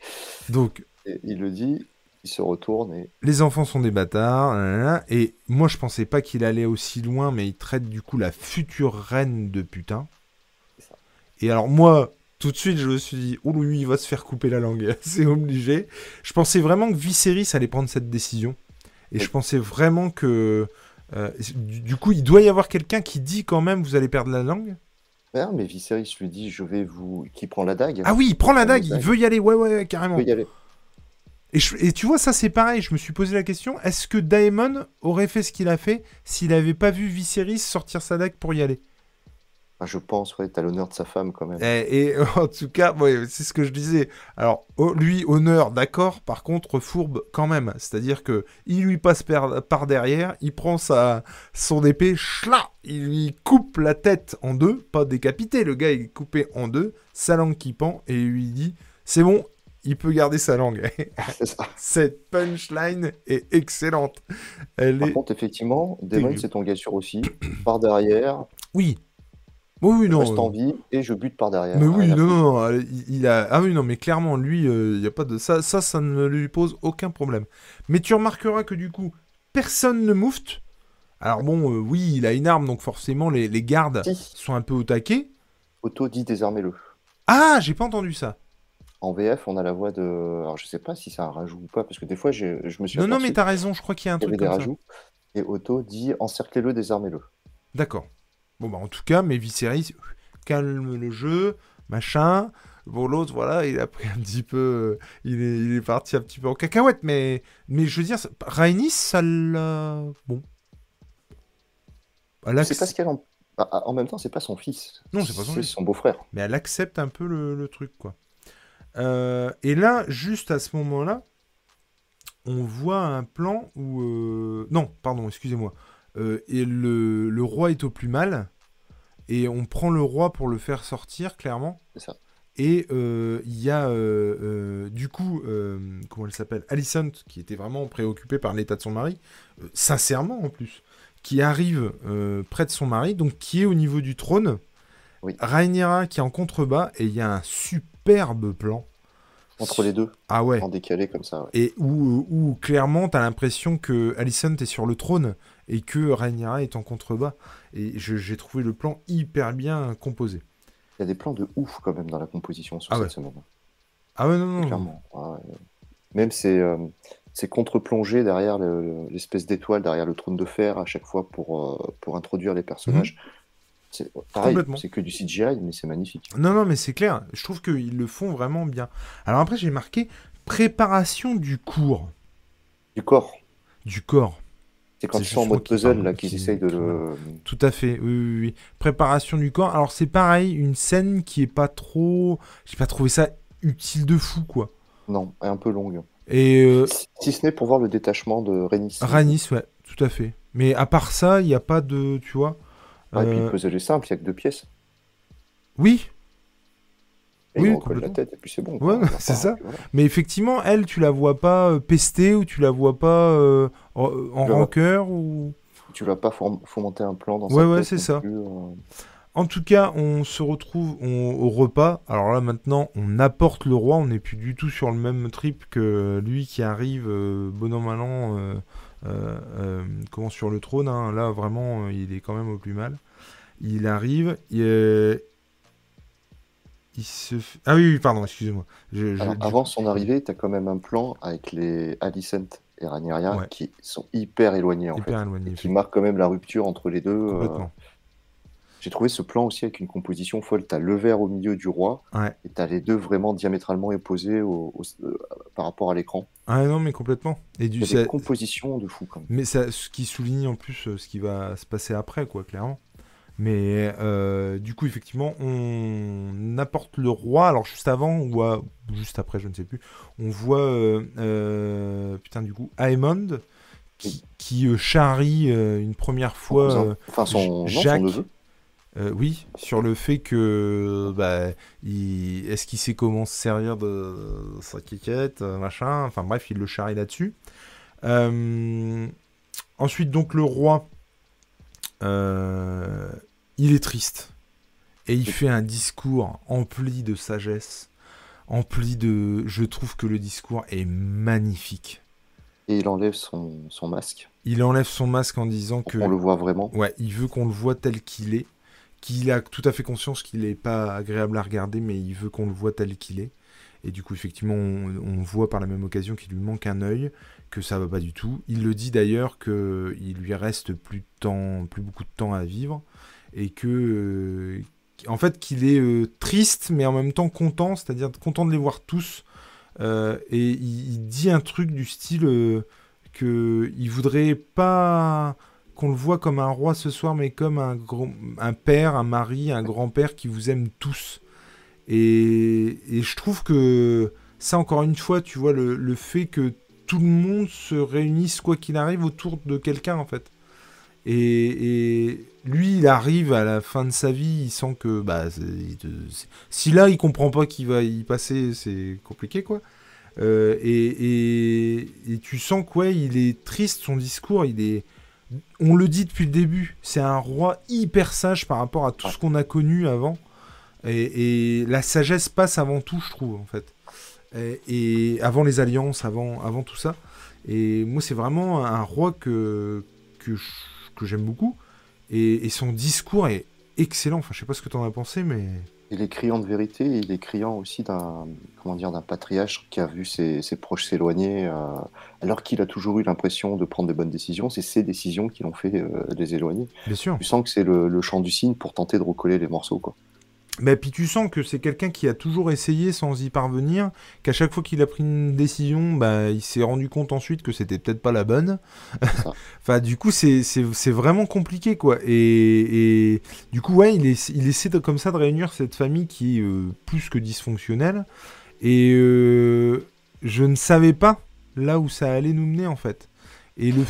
Donc, et il le dit, il se retourne et. les enfants sont des bâtards, et moi je pensais pas qu'il allait aussi loin, mais il traite du coup la future reine de putain. Ça. Et alors moi, tout de suite, je me suis dit, oh lui, il va se faire couper la langue, [laughs] c'est obligé. Je pensais vraiment que Viserys allait prendre cette décision, et je pensais vraiment que Euh, du, coup, il doit y avoir quelqu'un qui dit quand même vous allez perdre la langue. Ouais, mais Viserys lui dit je vais vous. qui prend la dague. Ah oui, il prend la dague, il veut y aller, ouais, ouais, ouais, carrément. Il veut y aller. Et, je- et tu vois, ça c'est pareil, je me suis posé la question est-ce que Daemon aurait fait ce qu'il a fait s'il n'avait pas vu Viserys sortir sa dague pour y aller? Je pense, ouais, t'as l'honneur de sa femme quand même. et, et, [laughs] en tout cas, ouais, c'est ce que je disais. Alors, oh, lui, honneur, d'accord, par contre, fourbe quand même. C'est-à-dire que il lui passe par, par derrière, il prend sa, son épée, chla, il lui coupe la tête en deux, pas décapité, le gars il est coupé en deux, sa langue qui pend, et il lui dit c'est bon, il peut garder sa langue. [laughs] Cette punchline est excellente. Elle Par est... contre, effectivement, Damon, ton gars sûr aussi. Par derrière, Oui. Oui, oui, non. reste en euh, vie et je bute par derrière. Mais oui, non, non, non, euh, il, a... Ah oui, non, mais clairement, lui, il y a pas de... Ça, ça, ça ne lui pose aucun problème. Mais tu remarqueras que du coup, personne ne moufte. Alors bon, euh, oui, il a une arme, donc forcément, les, les gardes Si, sont un peu au taquet. Otto dit désarmez-le. Ah, j'ai pas entendu ça. En VF, on a la voix de. Alors, je sais pas si c'est un rajout ou pas, parce que des fois, je me suis Non, non, mais t'as raison, je crois qu'il y a un y truc des comme ça. rajouts. Et Otto dit encerclez-le, désarmez-le. D'accord. Bon, bah, en tout cas, mais Viserys, calme le jeu, machin. Bon, l'autre, voilà, il a pris un petit peu. euh, Il est, il est parti un petit peu en cacahuète, mais, mais je veux dire, Rhaenys, ça l'a. Bon. Elle C'est qu'elle en. Ah, ah, En même temps, c'est pas son fils. Non, c'est pas son C'est fils. son beau-frère. Mais elle accepte un peu le, le truc, quoi. Euh, et là, juste à ce moment-là, on voit un plan où... euh, Non, pardon, excusez-moi. Euh, et le, le roi est au plus mal. Et on prend le roi pour le faire sortir, clairement. C'est ça. Et euh, il y a, euh, euh, du coup, comment elle s'appelle? Alicent, qui était vraiment préoccupée par l'état de son mari, sincèrement en plus, qui arrive près de son mari, donc qui est au niveau du trône. Oui. Rhaenyra qui est en contrebas, et il y a un superbe plan. Entre les deux, Ah ouais. en décalé comme ça. ouais. Et où, où clairement, t'as l'impression que Alicent est sur le trône et que Rhaenyra est en contrebas. Et j'ai trouvé le plan hyper bien composé. Il y a des plans de ouf quand même dans la composition sur Ah cette ouais. semaine. Ah ouais, non, non. Clairement. Ouais. Même ces, euh, ces contre-plongées derrière le- le- l'espèce d'étoile, derrière le trône de fer à chaque fois pour, euh, pour introduire les personnages. C'est pareil, Mhm. Complètement. c'est que du CGI, mais c'est magnifique. Non, non, mais c'est clair. Je trouve qu'ils le font vraiment bien. Alors après, j'ai marqué préparation du cours, Du corps, du corps. C'est quand ils sont en mode puzzle, là, qu'ils qui- essayent de qui le. Tout à fait, oui, oui, oui. Préparation du corps. Alors c'est pareil, une scène qui est pas trop... J'ai pas trouvé ça utile de fou, quoi. Non, un peu longue. Et euh, Si, si ce n'est pour voir le détachement de Rhaenys. Rhaenys, ouais, tout à fait. Mais à part ça, il n'y a pas de... Tu vois Ah, et puis euh, le puzzle est simple, il n'y a que deux pièces. Oui, Et Oui, la tête, et puis c'est bon. Ouais, c'est ça. voilà. mais effectivement, elle, tu la vois pas euh, pester ou tu la vois pas euh, en, vois. rancœur ou... Tu vas pas fomenter un plan dans Ouais, sa ouais, tête c'est ça. plus, euh. En tout cas, on se retrouve on- au repas. Alors là, maintenant, on apporte le roi. On n'est plus du tout sur le même trip que lui qui arrive, euh, bon an, mal an, euh, euh, euh, comment sur le trône. hein. Là, vraiment, euh, il est quand même au plus mal. Il arrive. Il, euh, il se. f- Ah oui, oui, pardon, excusez-moi. Je- je- avant son arrivée, tu as quand même un plan avec les Alicent et Ouais. qui sont hyper éloignés en hyper fait. Et qui marquent quand même la rupture entre les deux. euh. J'ai trouvé ce plan aussi avec une composition folle. Tu as le vert au milieu du roi Ouais. et tu as les deux vraiment diamétralement opposés au- au- euh, par rapport à l'écran. Ah non, mais complètement. Et Il du, y a ça- des compositions de fou quand même. Mais ça, ce qui souligne en plus euh, ce qui va se passer après, quoi, clairement. Mais euh, du coup, effectivement, on apporte le roi. Alors, juste avant ou juste après, je ne sais plus, on voit, euh, euh, putain, du coup, Aemond qui, qui, euh, charrie une première fois, enfin, son, non, son Jacques. neveu. oui, sur le fait que, bah, il- est-ce qu'il sait comment se servir de sa quiquette, machin. Enfin bref, il le charrie là-dessus. Ensuite, donc le roi, euh, il est triste et il fait un discours empli de sagesse, empli de. Je trouve que le discours est magnifique. Et il enlève son, son masque. Il enlève son masque en disant que qu'on le voit vraiment. Ouais, il veut qu'on le voit tel qu'il est, qu'il a tout à fait conscience qu'il n'est pas agréable à regarder, mais il veut qu'on le voit tel qu'il est. Et du coup, effectivement, on, voit par la même occasion qu'il lui manque un œil, que ça va pas du tout. Il le dit d'ailleurs qu'il lui reste plus, de temps, plus beaucoup de temps à vivre et que, euh, en fait, qu'il est euh, triste mais en même temps content, c'est-à-dire content de les voir tous. Euh, et il, dit un truc du style que il voudrait pas qu'on le voit comme un roi ce soir, mais comme un, un père, un mari, un grand-père qui vous aime tous. Et, je trouve que ça, encore une fois, tu vois, le, fait que tout le monde se réunisse, quoi qu'il arrive, autour de quelqu'un, en fait. Et, lui, il arrive à la fin de sa vie, il sent que, bah, si là, il comprend pas qu'il va y passer, c'est compliqué, quoi. Euh, et, tu sens quoi il est triste, son discours, il est... On le dit depuis le début, c'est un roi hyper sage par rapport à tout ce qu'on a connu avant. Et, la sagesse passe avant tout, je trouve, en fait. Et, avant les alliances, avant, avant tout ça. Et moi, c'est vraiment un roi que, que, que j'aime beaucoup. Et, son discours est excellent. Enfin, je sais pas ce que tu en as pensé, mais. Il est criant de vérité, il est criant aussi d'un comment dire d'un patriarche qui a vu ses, ses proches s'éloigner, euh, alors qu'il a toujours eu l'impression de prendre de bonnes décisions. C'est ces décisions qui l'ont fait euh, les éloigner. Bien sûr. Tu sens que c'est le, le chant du cygne pour tenter de recoller les morceaux, quoi. Mais puis tu sens que c'est quelqu'un qui a toujours essayé sans y parvenir, qu'à chaque fois qu'il a pris une décision, bah, il s'est rendu compte ensuite que c'était peut-être pas la bonne. [laughs] enfin, du coup, c'est vraiment compliqué, quoi. Et, et, du coup, ouais, il, est, il essaie de, comme ça de réunir cette famille qui est euh, plus que dysfonctionnelle. Et euh, je ne savais pas là où ça allait nous mener, en fait. Et le...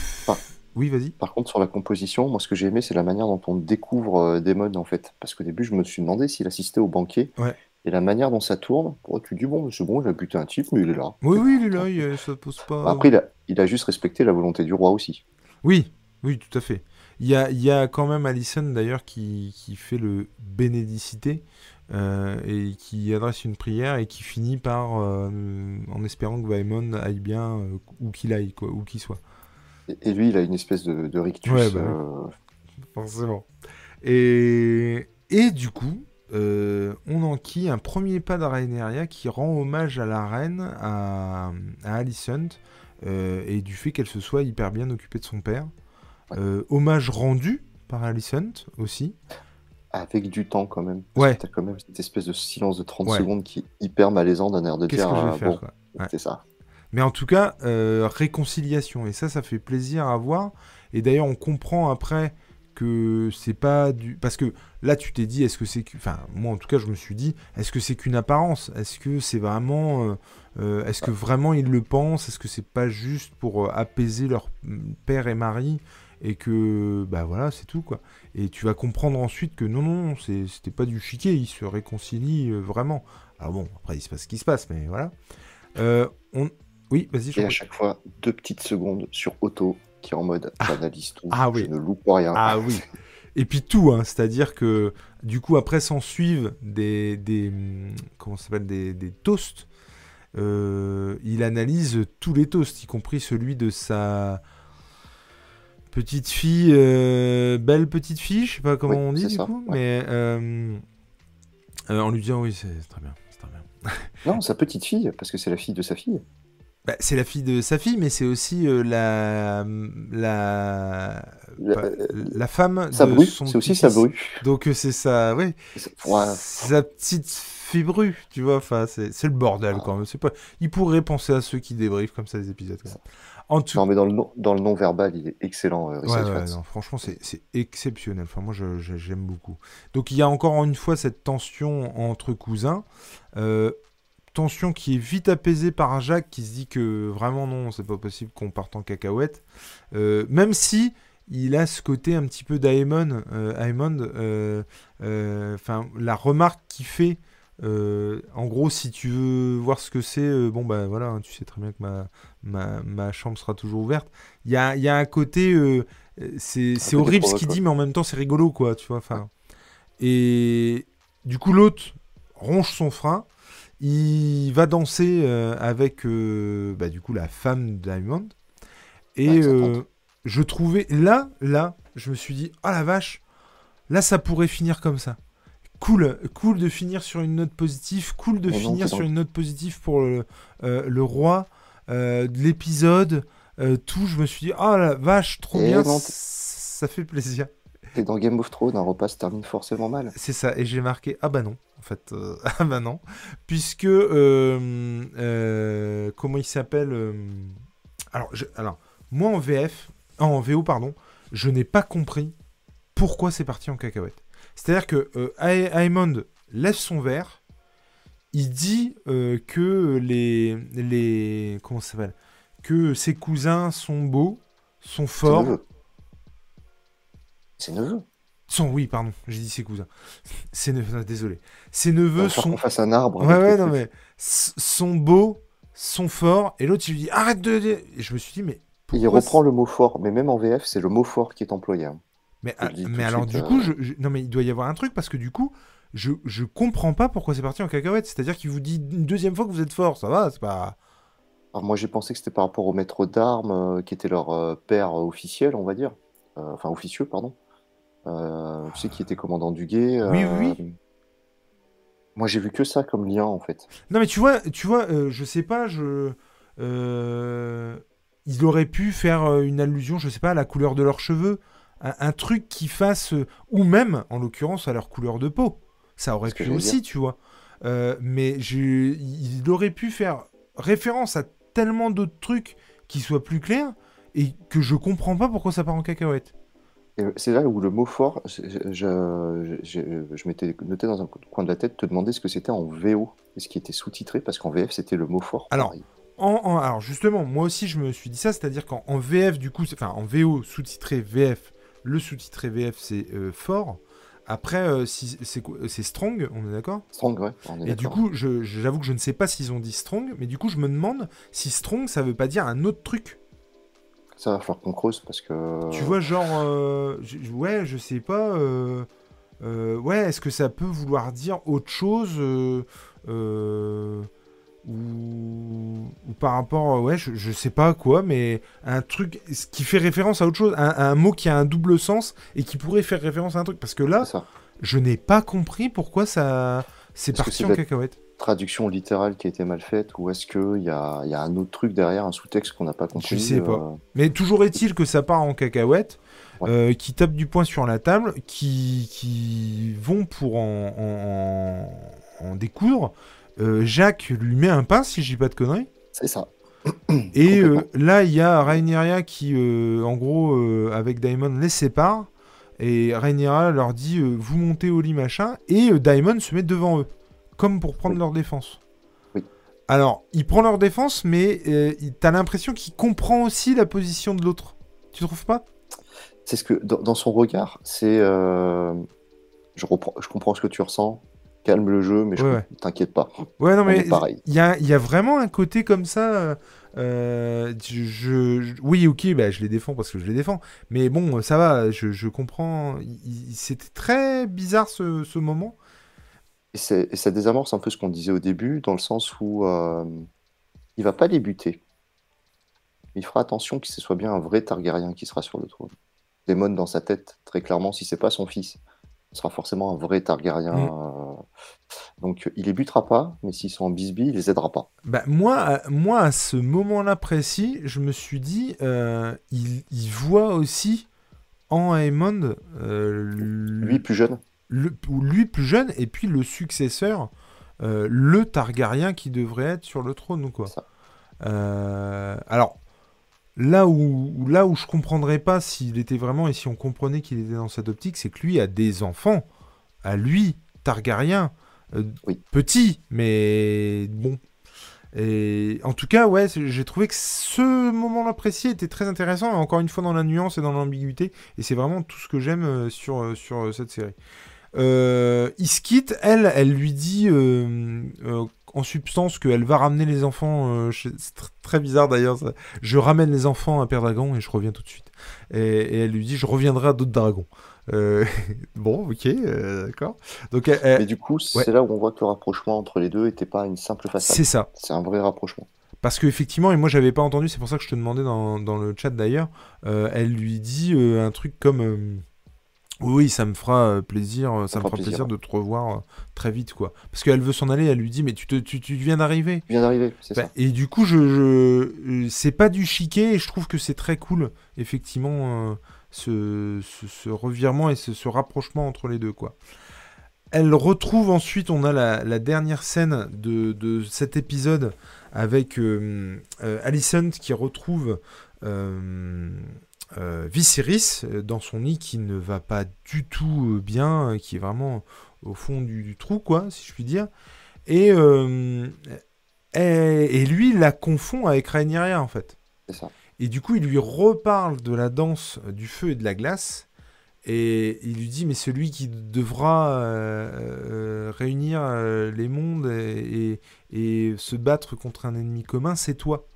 Oui, vas-y. Par contre, sur la composition, moi, ce que j'ai aimé, c'est la manière dont on découvre euh, des modes, en fait. Parce qu'au début, je me suis demandé s'il assistait au banquet. Ouais. Et la manière dont ça tourne, oh, tu dis, bon, c'est bon, il a buté un type, mais il est là. Oui, oui, il est là, il, ça pose pas. Après, il a, il a juste respecté la volonté du roi aussi. Oui, oui, tout à fait. Il y a, il y a quand même Alison, d'ailleurs, qui, qui fait le bénédicité. Euh, et qui adresse une prière et qui finit par euh, en espérant que Vaimon aille bien où qu'il aille quoi, où qu'il soit. Et lui, il a une espèce de, rictus. Ouais, bah, euh, Forcément. Et, et du coup, euh, on enquille un premier pas de qui rend hommage à la reine, à, à Alicent, euh, et du fait qu'elle se soit hyper bien occupée de son père. hommage rendu par Alicent aussi. Avec du temps quand même. ouais. T'as quand même cette espèce de silence de 30 secondes qui est hyper malaisant d'un air de dire. Que je vais faire, bon, c'est ça. Mais en tout cas, euh, réconciliation. Et ça, ça fait plaisir à voir. Et d'ailleurs, on comprend après que c'est pas du. Parce que là, tu t'es dit, est-ce que c'est. Enfin, moi, en tout cas, je me suis dit, est-ce que c'est qu'une apparence? Est-ce que c'est vraiment. Euh, euh, est-ce que vraiment ils le pensent? Est-ce que c'est pas juste pour apaiser leur père et mari et que bah voilà c'est tout quoi et tu vas comprendre ensuite que non non c'était pas du chiquet ils se réconcilient vraiment alors bon après il se passe ce qui se passe mais voilà on, oui, vas-y. Et à chaque fois, deux petites secondes sur auto qui est en mode ah. analyse tout. Ah oui. Je ne loupe rien. Ah oui. [laughs] Et puis tout, hein, c'est-à-dire que du coup après s'en suivent des, des comment s'appelle des, des, toasts. Euh, il analyse tous les toasts, y compris celui de sa petite fille, euh, belle petite fille, je sais pas comment on dit du coup, mais euh, en lui disant oui c'est très bien, très bien. non, sa petite fille, parce que c'est la fille de sa fille. Bah, c'est la fille de sa fille, mais c'est aussi euh, la, la, la, femme sa de son C'est aussi sa bru. Donc euh, c'est sa, oui, sa petite fille bru, tu vois. Enfin, c'est le bordel quand même. Pas. Il pourrait penser à ceux qui débriefent comme ça les épisodes. En tout... Non, mais dans le, dans le non verbal, il est excellent. Euh, ouais, non, franchement, c'est exceptionnel. Enfin, moi, j'aime beaucoup. Donc, il y a encore une fois cette tension entre cousins. Euh, tension qui est vite apaisée par Jacques qui se dit que vraiment non, c'est pas possible qu'on parte en cacahuète. Euh, même si il a ce côté un petit peu d'Aemon, euh, euh, euh, enfin la remarque qu'il fait. en gros, si tu veux voir ce que c'est, bon bah voilà, hein, tu sais très bien que ma, ma, ma chambre sera toujours ouverte. Il y a, y a, un côté, c'est horrible ce qu'il dit, mais en même temps c'est rigolo quoi, tu vois. Enfin, et du coup l'autre ronge son frein il va danser euh, avec euh, bah, du coup la femme de Diamond. Et euh, je trouvais là, là, je me suis dit, oh la vache, là ça pourrait finir comme ça. cool, cool de finir sur une note positive, cool de finir sur une note positive pour le, euh, le roi, euh, de l'épisode, euh, tout. Je me suis dit, oh la vache, trop Et bien, non, ça fait plaisir. Et dans Game of Thrones, un repas se termine forcément mal. C'est ça, et j'ai marqué ah bah non, en fait, euh, [laughs] ah bah non, puisque euh, euh, comment il s'appelle alors, je- alors moi en VF, ah, en VO pardon, je n'ai pas compris pourquoi c'est parti en cacahuète. C'est-à-dire que euh, Ae- Aemond lève son verre, il dit euh, que les les comment ça s'appelle, que ses cousins sont beaux, sont forts. C'est neveu. Son, oui, pardon, j'ai dit ses cousins. Ses neveux, désolé. Ses neveux sont. qu'on fasse un arbre. Ouais, ouais, non, mais. sont beaux, sont forts. Et l'autre, il lui dit arrête de. Et je me suis dit, mais. Il reprend le mot fort, mais même en VF, c'est le mot fort qui est employé. hein. Mais, ah, mais alors, suite, du coup, euh. je, je- non, mais il doit y avoir un truc parce que du coup, je, je comprends pas pourquoi c'est parti en cacahuète. C'est-à-dire qu'il vous dit une deuxième fois que vous êtes fort, ça va, c'est pas. Alors moi j'ai pensé que c'était par rapport au maître d'armes euh, qui était leur euh, père officiel, on va dire. Euh, enfin officieux, pardon. Euh, tu sais, qui était commandant du guet. Oui, euh, oui, oui. Moi j'ai vu que ça comme lien en fait. Non, mais tu vois, tu vois euh, je sais pas, je. euh, il aurait pu faire euh, une allusion, je sais pas, à la couleur de leurs cheveux. Un, un truc qui fasse. euh, ou même, en l'occurrence, à leur couleur de peau. Ça aurait pu aussi, tu vois. Euh, mais il aurait pu faire référence à tellement d'autres trucs qui soient plus clairs et que je comprends pas pourquoi ça part en cacahuète. Et c'est là où le mot fort, je, je, je- je- je m'étais noté dans un coin de la tête te demander ce que c'était en VO et ce qui était sous-titré parce qu'en VF c'était le mot fort. Alors. En, en- alors justement, moi aussi je me suis dit ça, c'est-à-dire qu'en en VF du coup, enfin en VO sous-titré VF, le sous-titré VF c'est euh, fort. Après euh, si, c'est quoi- c'est strong, on est d'accord? Strong, ouais, on est Et du coup, j'avoue que je ne sais pas s'ils ont dit strong, mais du coup je me demande si strong ça veut pas dire un autre truc. Ça va falloir qu'on creuse parce que. Tu vois genre, euh, je- ouais, je sais pas. euh, euh, ouais, est-ce que ça peut vouloir dire autre chose ou, ou par rapport, ouais, je, je sais pas quoi, mais un truc ce qui fait référence à autre chose, un, un mot qui a un double sens et qui pourrait faire référence à un truc. Parce que là, je n'ai pas compris pourquoi ça c'est parti en cacahuète. Traduction littérale qui a été mal faite ou est-ce qu'il y a, il y a un autre truc derrière, un sous-texte qu'on n'a pas compris sais pas. euh, Mais toujours est-il que ça part en cacahuète, Ouais. euh, qui tapent du poing sur la table, qui, qui vont pour en, en- découdre. Euh, Jacques lui met un pain, si je dis pas de conneries. C'est ça. [clears throat] Et là, il y a Rhaenyra qui, en gros, avec Daemon, les sépare. Et Rhaenyra leur dit Vous montez au lit, machin. Et Daemon se met devant eux, comme pour prendre Oui. leur défense. Oui. Alors, il prend leur défense, mais euh, t'as l'impression qu'il comprend aussi la position de l'autre. Tu trouves pas? C'est ce que dans, dans son regard, c'est. euh, je, reprends, je comprends ce que tu ressens. Calme le jeu, mais je Ouais, ouais. t'inquiète pas. Ouais, non, On mais il y a, il y a vraiment un côté comme ça. euh, je, je- oui, ok, bah, je les défends parce que je les défends. Mais bon, ça va, je, je comprends. C'était très bizarre ce, ce moment. Et, c'est- et ça désamorce un peu ce qu'on disait au début, dans le sens où euh, il va pas les buter. Il fera attention que ce soit bien un vrai Targaryen qui sera sur le trône. Daemon dans sa tête, très clairement, si c'est pas son fils, ce sera forcément un vrai Targaryen. Mm. euh, Donc il les butera pas, mais s'ils sont en bisbille, il les aidera pas. Bah, moi, à- moi, à ce moment-là précis, je me suis dit, euh, il, il voit aussi en Aemond euh, Lui plus jeune, le, lui plus jeune et puis le successeur, euh, le Targaryen qui devrait être sur le trône ou quoi. Euh, alors là où, là où je comprendrais pas s'il était vraiment et si on comprenait qu'il était dans cette optique, c'est que lui a des enfants, à lui Targaryen, euh, Oui. petit mais bon. Et en tout cas, ouais, j'ai trouvé que ce moment-là précis était très intéressant, encore une fois dans la nuance et dans l'ambiguïté, et c'est vraiment tout ce que j'aime sur, sur cette série. Euh, Iskit, elle, elle lui dit euh, euh, en substance qu'elle va ramener les enfants. euh, chez- c'est tr- très bizarre d'ailleurs. Je ramène les enfants à Père Dragon et je reviens tout de suite. Et, et elle lui dit Je reviendrai à d'autres dragons. [laughs] Bon, ok, d'accord. Donc, mais du coup, c'est ouais. là où on voit que le rapprochement entre les deux n'était pas une simple façade. c'est ça. C'est un vrai rapprochement. Parce qu'effectivement, et moi j'avais pas entendu, c'est pour ça que je te demandais dans, dans le chat d'ailleurs, elle lui dit un truc comme Oui, ça me fera euh, plaisir, euh, ça, me fera plaisir, de te revoir euh, très vite, quoi. Parce qu'elle veut s'en aller, elle lui dit, mais tu, te, tu, tu viens d'arriver. Viens d'arriver, c'est Bah, ça. Et du coup, je, je... c'est pas du chiquet, et je trouve que c'est très cool, effectivement, euh, ce, ce, ce revirement et ce, ce rapprochement entre les deux, quoi. Elle retrouve ensuite, on a la, la dernière scène de, de cet épisode avec euh, euh, Alicent qui retrouve euh, euh, Viserys euh, dans son lit qui ne va pas du tout euh, bien, euh, qui est vraiment au fond du, du trou, quoi, si je puis dire. Et, euh, et, et lui, il la confond avec Rhaenyra, en fait. Ça. Et du coup, il lui reparle de la danse du feu et de la glace. Et il lui dit, mais celui qui devra euh, euh, réunir les mondes et, et- et se battre contre un ennemi commun, c'est toi.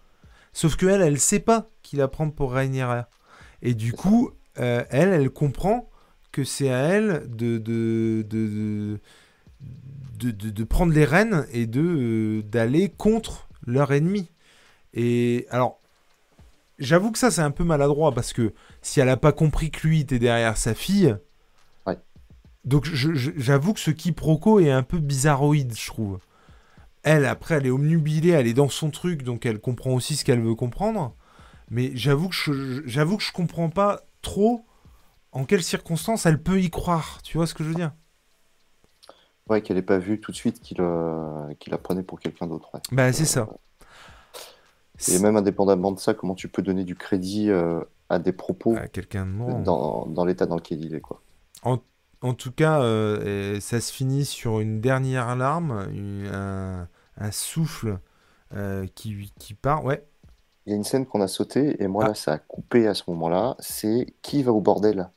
Sauf que elle, elle sait pas qu'il la prend pour Rhaenyra. Et du coup, euh, elle, elle comprend que c'est à elle de, de, de, de, de- de- de prendre les rênes et de euh, d'aller contre leur ennemi. Et alors, j'avoue que ça, c'est un peu maladroit parce que si elle a pas compris que lui était derrière sa fille. Ouais. Donc, j'avoue que ce quiproquo est un peu bizarroïde, je trouve. Elle, après, elle est omnubilée, elle est dans son truc, donc elle comprend aussi ce qu'elle veut comprendre. Mais j'avoue que je, j'avoue que je comprends pas trop en quelles circonstances elle peut y croire. Tu vois ce que je veux dire? Ouais, qu'elle n'ait pas vu tout de suite qu'il euh, qu'il la prenait pour quelqu'un d'autre. ouais. Bah, c'est ça. Et même indépendamment de ça, comment tu peux donner du crédit euh, à des propos À quelqu'un de mort. dans, dans l'état dans lequel il est, quoi. En tout cas, euh, ça se finit sur une dernière larme, une- un, un souffle euh, qui, qui part. Ouais. Il y a une scène qu'on a sautée, et moi, Ah. là, ça a coupé à ce moment-là. C'est qui va au bordel?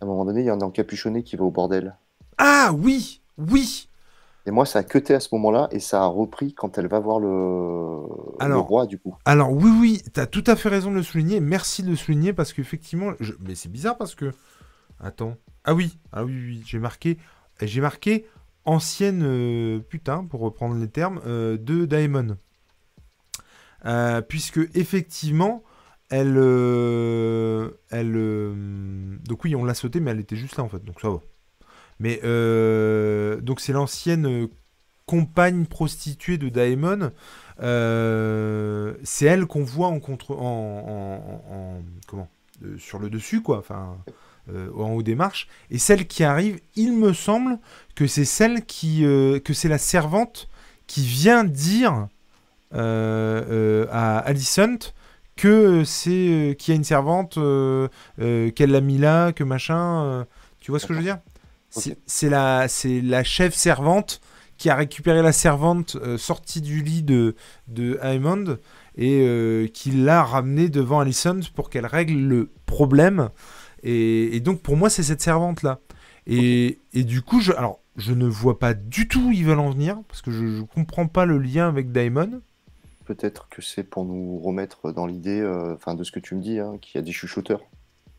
À un moment donné, il y a un encapuchonné qui va au bordel. Ah oui, oui. Et moi, ça a cuté à ce moment-là, et ça a repris quand elle va voir le, roi, du coup. Alors oui, oui, t'as tout à fait raison de le souligner. Merci de le souligner parce qu'effectivement, je... mais c'est bizarre parce que, attends, ah oui, ah oui, oui, j'ai marqué, j'ai marqué ancienne euh, putain pour reprendre les termes euh, de Daemon, Euh, puisque effectivement, elle, euh, elle, euh, donc oui, on l'a sauté, mais elle était juste là en fait, donc ça va. Mais donc c'est l'ancienne compagne prostituée de Daemon. C'est elle qu'on voit en contre, en, en- en- en- comment, sur le dessus quoi, enfin en haut des marches. Et celle qui arrive, il me semble que c'est celle qui, que c'est la servante qui vient dire euh, euh, à Alicent que c'est euh, qu'il y a une servante, qu'elle l'a mis là, que machin. tu vois ce que je veux dire? C'est la, la chef servante qui a récupéré la servante euh, sortie du lit de, de et euh, qui l'a ramenée devant Alicent pour qu'elle règle le problème. Et, et donc pour moi c'est cette servante là. Et, et du coup je, alors je ne vois pas du tout où ils veulent en venir parce que je, je comprends pas le lien avec Daemon. Peut-être que c'est pour nous remettre dans l'idée, euh, enfin, de ce que tu me dis, hein, qu'il y a des chuchoteurs.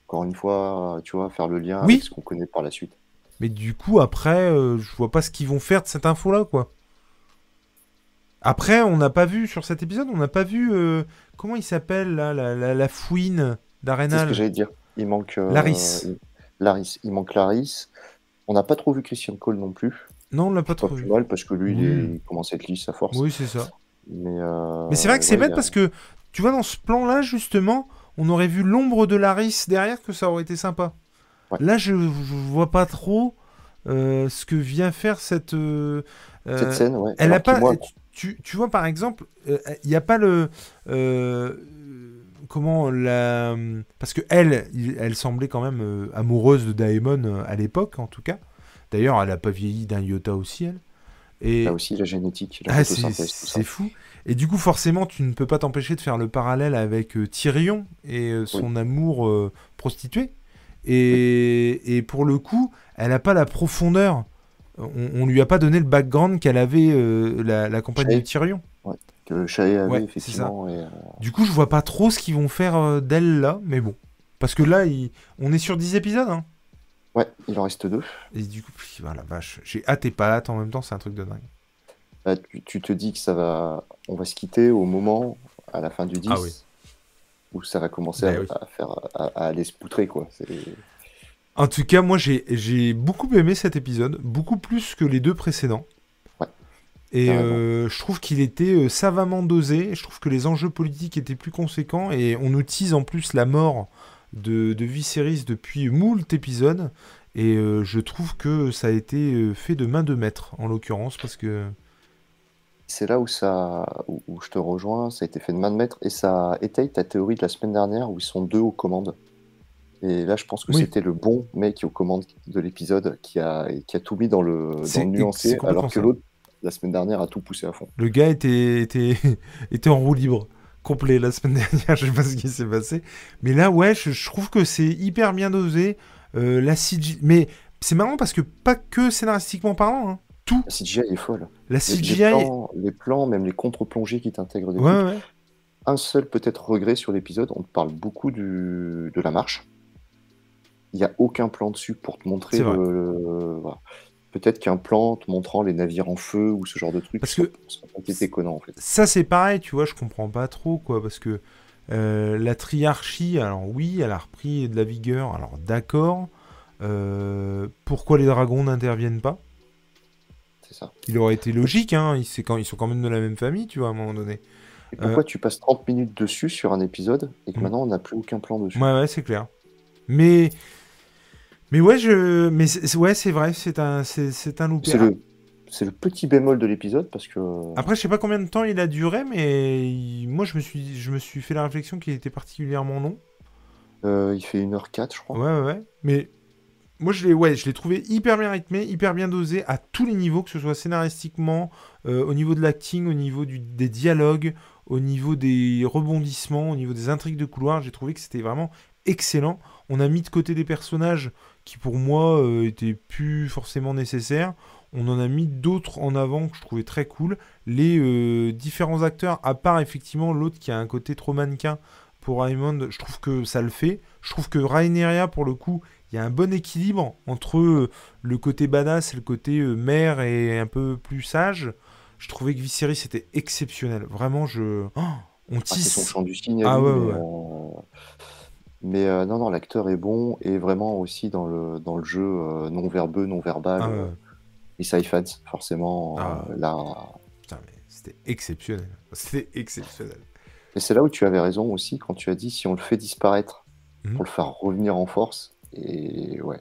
Encore une fois, tu vois, faire le lien Oui. avec ce qu'on connaît par la suite. Mais du coup, après, euh, je vois pas ce qu'ils vont faire de cette info-là, quoi. Après, on n'a pas vu, sur cet épisode, on n'a pas vu, euh, comment il s'appelle, là, la, la, la fouine C'est ce d'Arenal que j'allais dire. Il manque. euh, Laris. Laris. Il manque Laris. On n'a pas trop vu Christian Cole non plus. Non, on l'a pas trop vu. mal parce que lui, il, est- il commence à être lisse à force. Oui, c'est ça. Mais, euh, Mais c'est vrai que c'est ouais, bête a- parce que, tu vois, dans ce plan-là, justement, on aurait vu l'ombre de Laris derrière, que ça aurait été sympa. Ouais. Là, je, je vois pas trop euh, ce que vient faire cette... euh, Cette scène, ouais. Elle Alors a pas. moi, tu, tu vois, par exemple, il n'y a pas le. comment la. Parce que elle, elle semblait quand même euh, amoureuse de Daemon à l'époque, en tout cas. D'ailleurs, elle n'a pas vieilli d'un iota aussi, elle. Et. Là aussi, la génétique, la Ah, c'est fou. Et du coup, forcément, tu ne peux pas t'empêcher de faire le parallèle avec euh, Tyrion et euh, son amour euh, prostitué. Et, et pour le coup, elle n'a pas la profondeur. On, on lui a pas donné le background qu'elle avait euh, la, la compagne de Shae. Tyrion. Que avait, Ouais, c'est effectivement. Et, euh, Du coup, je vois pas trop ce qu'ils vont faire d'elle là, mais bon. Parce que là, il- on est sur 10 épisodes. Hein. Ouais, il en reste deux. Et du coup, pff, voilà, vache. J'ai hâte et pas hâte en même temps, c'est un truc de dingue. Là, tu, tu te dis que ça va. On va se quitter au moment, à la fin du 10. Ah oui. où ça va commencer Bah à, oui. à faire, à, à aller se poutrer, quoi. En tout cas, moi, j'ai j'ai beaucoup aimé cet épisode, beaucoup plus que les deux précédents. Ouais. Et euh, je trouve qu'il était euh, savamment dosé. Je trouve que les enjeux politiques étaient plus conséquents. Et on nous tease en plus la mort de, de Viserys depuis moult épisodes. Et euh, je trouve que ça a été euh, fait de main de maître, en l'occurrence, parce que. C'est là où, ça, où, où je te rejoins, ça a été fait de main de maître et ça étaye ta théorie de la semaine dernière où ils sont deux aux commandes. Et là, je pense que Oui. c'était le bon mec aux commandes de l'épisode qui a, qui a tout mis dans le, dans le nuancé, alors que l'autre, la semaine dernière, a tout poussé à fond. Le gars était, était, [laughs] était en roue libre, complet la semaine [laughs] dernière, je sais pas ce qui s'est passé. Mais là, ouais, je, je trouve que c'est hyper bien dosé. Euh, la CGI... Mais c'est marrant parce que pas que scénaristiquement parlant, hein, tout. La CGI est folle. La CGI... les plans, les plans, même les contre-plongées qui t'intègrent des Ouais, ouais. Un seul peut-être regret sur l'épisode, on te parle beaucoup du, de la marche. Il n'y a aucun plan dessus pour te montrer le- voilà. Peut-être qu'un plan te montrant les navires en feu ou ce genre de truc, Parce que- été déconnant en fait. Ça, c'est pareil, tu vois, je comprends pas trop, quoi, parce que euh, la triarchie, alors oui, elle a repris de la vigueur, alors d'accord. Euh, pourquoi les dragons n'interviennent pas? C'est ça. Il aurait été logique, hein, ils, c'est quand, ils sont quand même de la même famille, tu vois, à un moment donné. Et pourquoi tu passes 30 minutes dessus sur un épisode et que Mm. maintenant on n'a plus aucun plan dessus? Ouais, ouais, c'est clair. Mais, mais ouais, je, mais c'est, ouais, vrai, c'est un, c'est, un loupé. C'est le, le petit bémol de l'épisode parce que Après, je sais pas combien de temps il a duré, mais il- moi, je me suis, je me suis fait la réflexion qu'il était particulièrement long. euh, il fait 1h04 je crois. Ouais, ouais, ouais. Mais moi, je l'ai, ouais, je trouvé hyper bien rythmé, hyper bien dosé à tous les niveaux, que ce soit scénaristiquement, euh, au niveau de l'acting, au niveau du, des dialogues, au niveau des rebondissements, au niveau des intrigues de couloir. J'ai trouvé que c'était vraiment excellent. On a mis de côté des personnages qui, pour moi, euh, étaient plus forcément nécessaires. On en a mis d'autres en avant que je trouvais très cool. Les euh, différents acteurs, à part effectivement l'autre qui a un côté trop mannequin pour Raymond, je trouve que ça le fait. Je trouve que Rhaenyra, pour le coup, il y a un bon équilibre entre euh, le côté badass et le côté mère et un peu plus sage. Je trouvais que Viserys était exceptionnel. Vraiment, je. Oh, on Ah, son tisse. chant du cygne. à Ah lui, ouais, ouais. Mais, euh, non, non, l'acteur est bon et vraiment aussi dans le, dans le jeu euh, non verbeux, non verbal. Ah, euh, ouais. Ifans, forcément, Ah. euh, là. Putain, mais c'était exceptionnel. [laughs] C'était exceptionnel. Et c'est là où tu avais raison aussi quand tu as dit si on le fait disparaître Mhm. pour le faire revenir en force. Et ouais,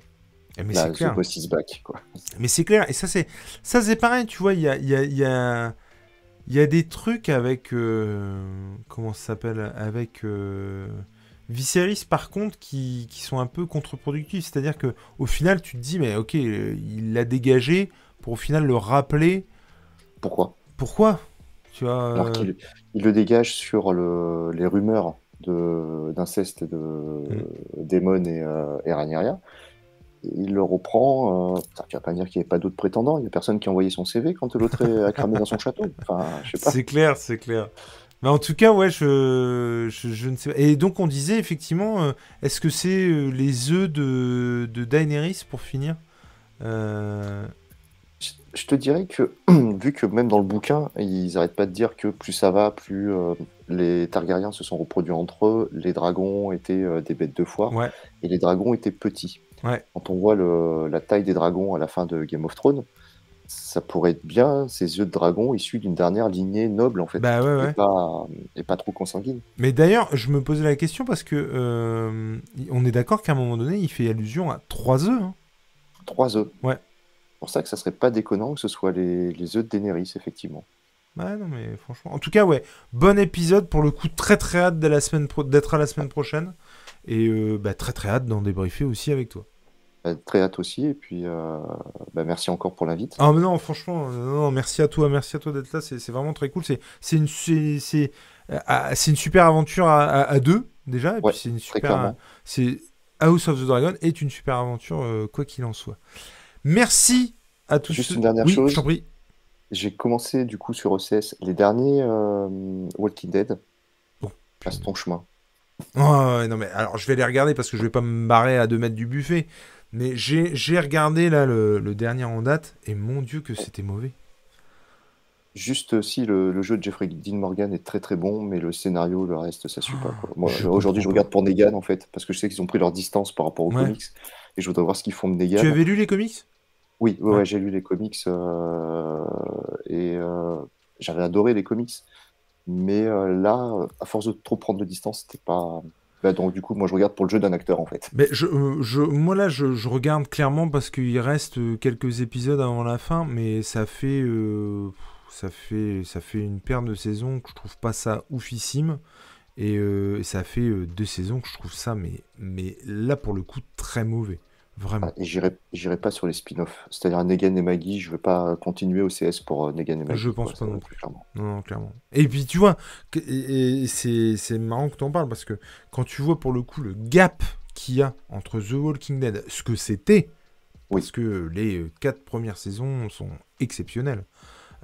Eh, Mais c'est clair. The Boss is back, quoi. [laughs] Mais c'est clair, et ça c'est ça c'est pareil, tu vois, il y a, il y, a, il y, a, il y a des trucs avec... euh, comment ça s'appelle Avec euh, Viserys par contre qui, qui sont un peu contre-productifs, c'est-à-dire que au final tu te dis, mais ok, il l'a dégagé pour au final le rappeler, Pourquoi? Pourquoi? Tu vois, Alors euh, il le dégage sur le, les rumeurs de- d'inceste de, Mm. Daemon et, euh, et Rhaenyra. Et il le reprend. Euh, putain, tu vas pas me dire qu'il n'y avait pas d'autres prétendants. Il n'y a personne qui a envoyé son CV quand l'autre est- a cramé dans son château. Enfin, je sais pas. C'est clair, c'est clair. Mais en tout cas, ouais, je, je, je ne sais pas. Et donc, on disait effectivement, euh, est-ce que c'est euh, les œufs de, de Daenerys pour finir Euh, Je- Je te dirais que, [clears throat] vu que même dans le bouquin, ils n'arrêtent pas de dire que plus ça va, plus les Targaryens se sont reproduits entre eux, les dragons étaient des bêtes de foire, Ouais. et les dragons étaient petits. Ouais. Quand on voit le- la taille des dragons à la fin de Game of Thrones, ça pourrait être bien ces yeux de dragon issus d'une dernière lignée noble, en fait, Bah ouais, ouais. et, pas, et pas trop consanguine. Mais d'ailleurs, je me posais la question parce que euh, on est d'accord qu'à un moment donné, il fait allusion à trois œufs. hein. Trois œufs. Ouais. C'est pour ça que ça serait pas déconnant que ce soit les, les œufs de Daenerys, effectivement. Ouais, non, mais franchement. En tout cas, ouais, bon épisode. Pour le coup, très très hâte pro- d'être à la semaine prochaine. Et euh, bah, très très hâte d'en débriefer aussi avec toi. Euh, Très hâte aussi, et puis euh, bah, merci encore pour l'invite. Ah mais non, franchement, euh, non, non, merci à toi, merci à toi d'être là, c'est vraiment très cool. C'est une, ah, une super aventure à, à- à deux déjà, et Ouais, puis c'est une super, c'est House of the Dragon est une super aventure euh, quoi qu'il en soit. Merci à tous. Juste ceux- une dernière oui, chose. je t'en prie. J'ai commencé du coup sur OCS les derniers Walking Dead. Oh, Passe ton chemin. Oh, ouais, non mais alors je vais les regarder parce que je vais pas me barrer à deux mètres du buffet. Mais j'ai regardé là le, le dernier en date et mon dieu que c'était mauvais. Juste si le, le jeu de Jeffrey Dean Morgan est très très bon, mais le scénario, le reste, ça suit pas. Moi, je aujourd'hui, je regarde pour Negan en fait, parce que je sais qu'ils ont pris leur distance par rapport aux Ouais. comics, et je voudrais voir ce qu'ils font de Negan. Tu avais lu les comics? Oui, ouais, Ouais. ouais, j'ai lu les comics euh, et euh, j'avais adoré les comics, mais euh, là, à force de trop prendre de distance, c'était pas. Bah, donc du coup, moi, je regarde pour le jeu d'un acteur en fait. Mais euh, moi là, je, regarde clairement parce qu'il reste euh, quelques épisodes avant la fin, mais ça fait, euh, ça fait, ça fait une paire de saisons que je trouve pas ça oufissime, et ça fait deux saisons que je trouve ça, mais là pour le coup très mauvais, vraiment. Ah, et j'irai, j'irai pas sur les spin-offs, c'est-à-dire Negan et Maggie. Je veux pas continuer au CS pour euh, Negan et Maggie. Je pense quoi, pas non plus. clairement. Non, non, clairement. Et puis tu vois, que- et, et c'est c'est marrant que tu en parles parce que quand tu vois pour le coup le gap qu'il y a entre The Walking Dead, ce que c'était, Oui. parce que les euh, quatre premières saisons sont exceptionnelles.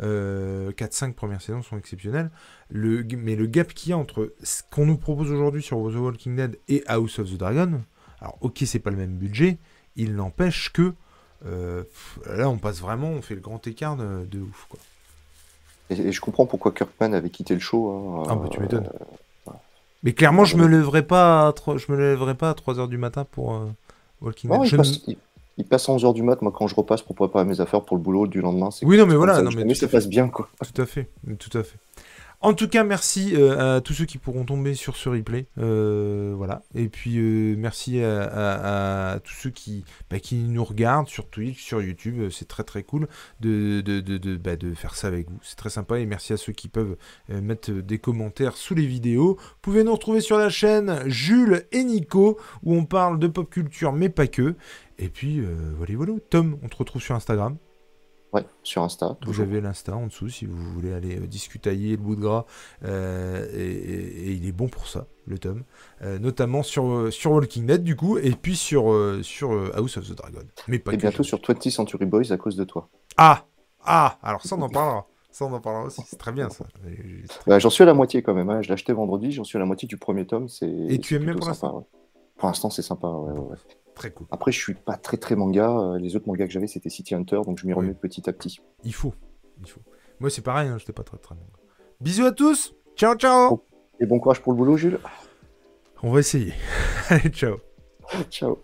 Euh, 4-5 premières saisons sont exceptionnelles. Le, mais le gap qu'il y a entre ce qu'on nous propose aujourd'hui sur The Walking Dead et House of the Dragon, alors ok, c'est pas le même budget, il n'empêche que euh, là on passe vraiment, on fait le grand écart de, de ouf. Quoi. Et, et je comprends pourquoi Kirkman avait quitté le show. hein, Ah bah tu euh, m'étonnes. Mais clairement, je me lèverai pas à tro- je me lèverai pas à 3h du matin pour euh, Walking Dead. il Je passe, il, il passe à 11h du mat, moi quand je repasse pour préparer mes affaires pour le boulot du lendemain. c'est- Oui, non, mais voilà, non, mais ça passe bien quoi. Tout à fait, tout à fait. En tout cas, merci euh, à tous ceux qui pourront tomber sur ce replay. Euh, voilà. Et puis, euh, merci à, tous ceux qui, bah, qui nous regardent sur Twitch, sur YouTube. C'est très très cool bah, de faire ça avec vous. C'est très sympa. Et merci à ceux qui peuvent mettre des commentaires sous les vidéos. Vous pouvez nous retrouver sur la chaîne Jules et Nico, où on parle de pop culture, mais pas que. Et puis, voilà, voilà. Tom, on te retrouve sur Instagram. Ouais, sur Insta. Vous avez l'Insta en dessous si vous voulez aller euh, discutailler le bout de gras. euh, et, et- et il est bon pour ça, le tome. Euh, notamment sur, sur Walking Dead, du coup, et puis sur, sur House of the Dragon. Mais pas Et que. bientôt sur 20th Century Boys à cause de toi. Ah Ah Alors ça, on en parlera. Ça, on en parlera aussi. C'est très bien, ça. Bah, j'en suis à la moitié quand même. hein. Je l'ai acheté vendredi, j'en suis à la moitié du premier tome. C'est, Et tu aimes bien pour ouais. Pour l'instant, c'est sympa. ouais, ouais, ouais. Très cool. Après, je suis pas très très manga. Euh, Les autres mangas que j'avais, c'était City Hunter, donc je m'y remets Oui. petit à petit. Il faut. Il faut. Moi, c'est pareil, hein, j'étais pas très très bon. Bisous à tous Ciao, ciao Et bon courage pour le boulot, Jules. On va essayer. [laughs] Allez, ciao Ciao.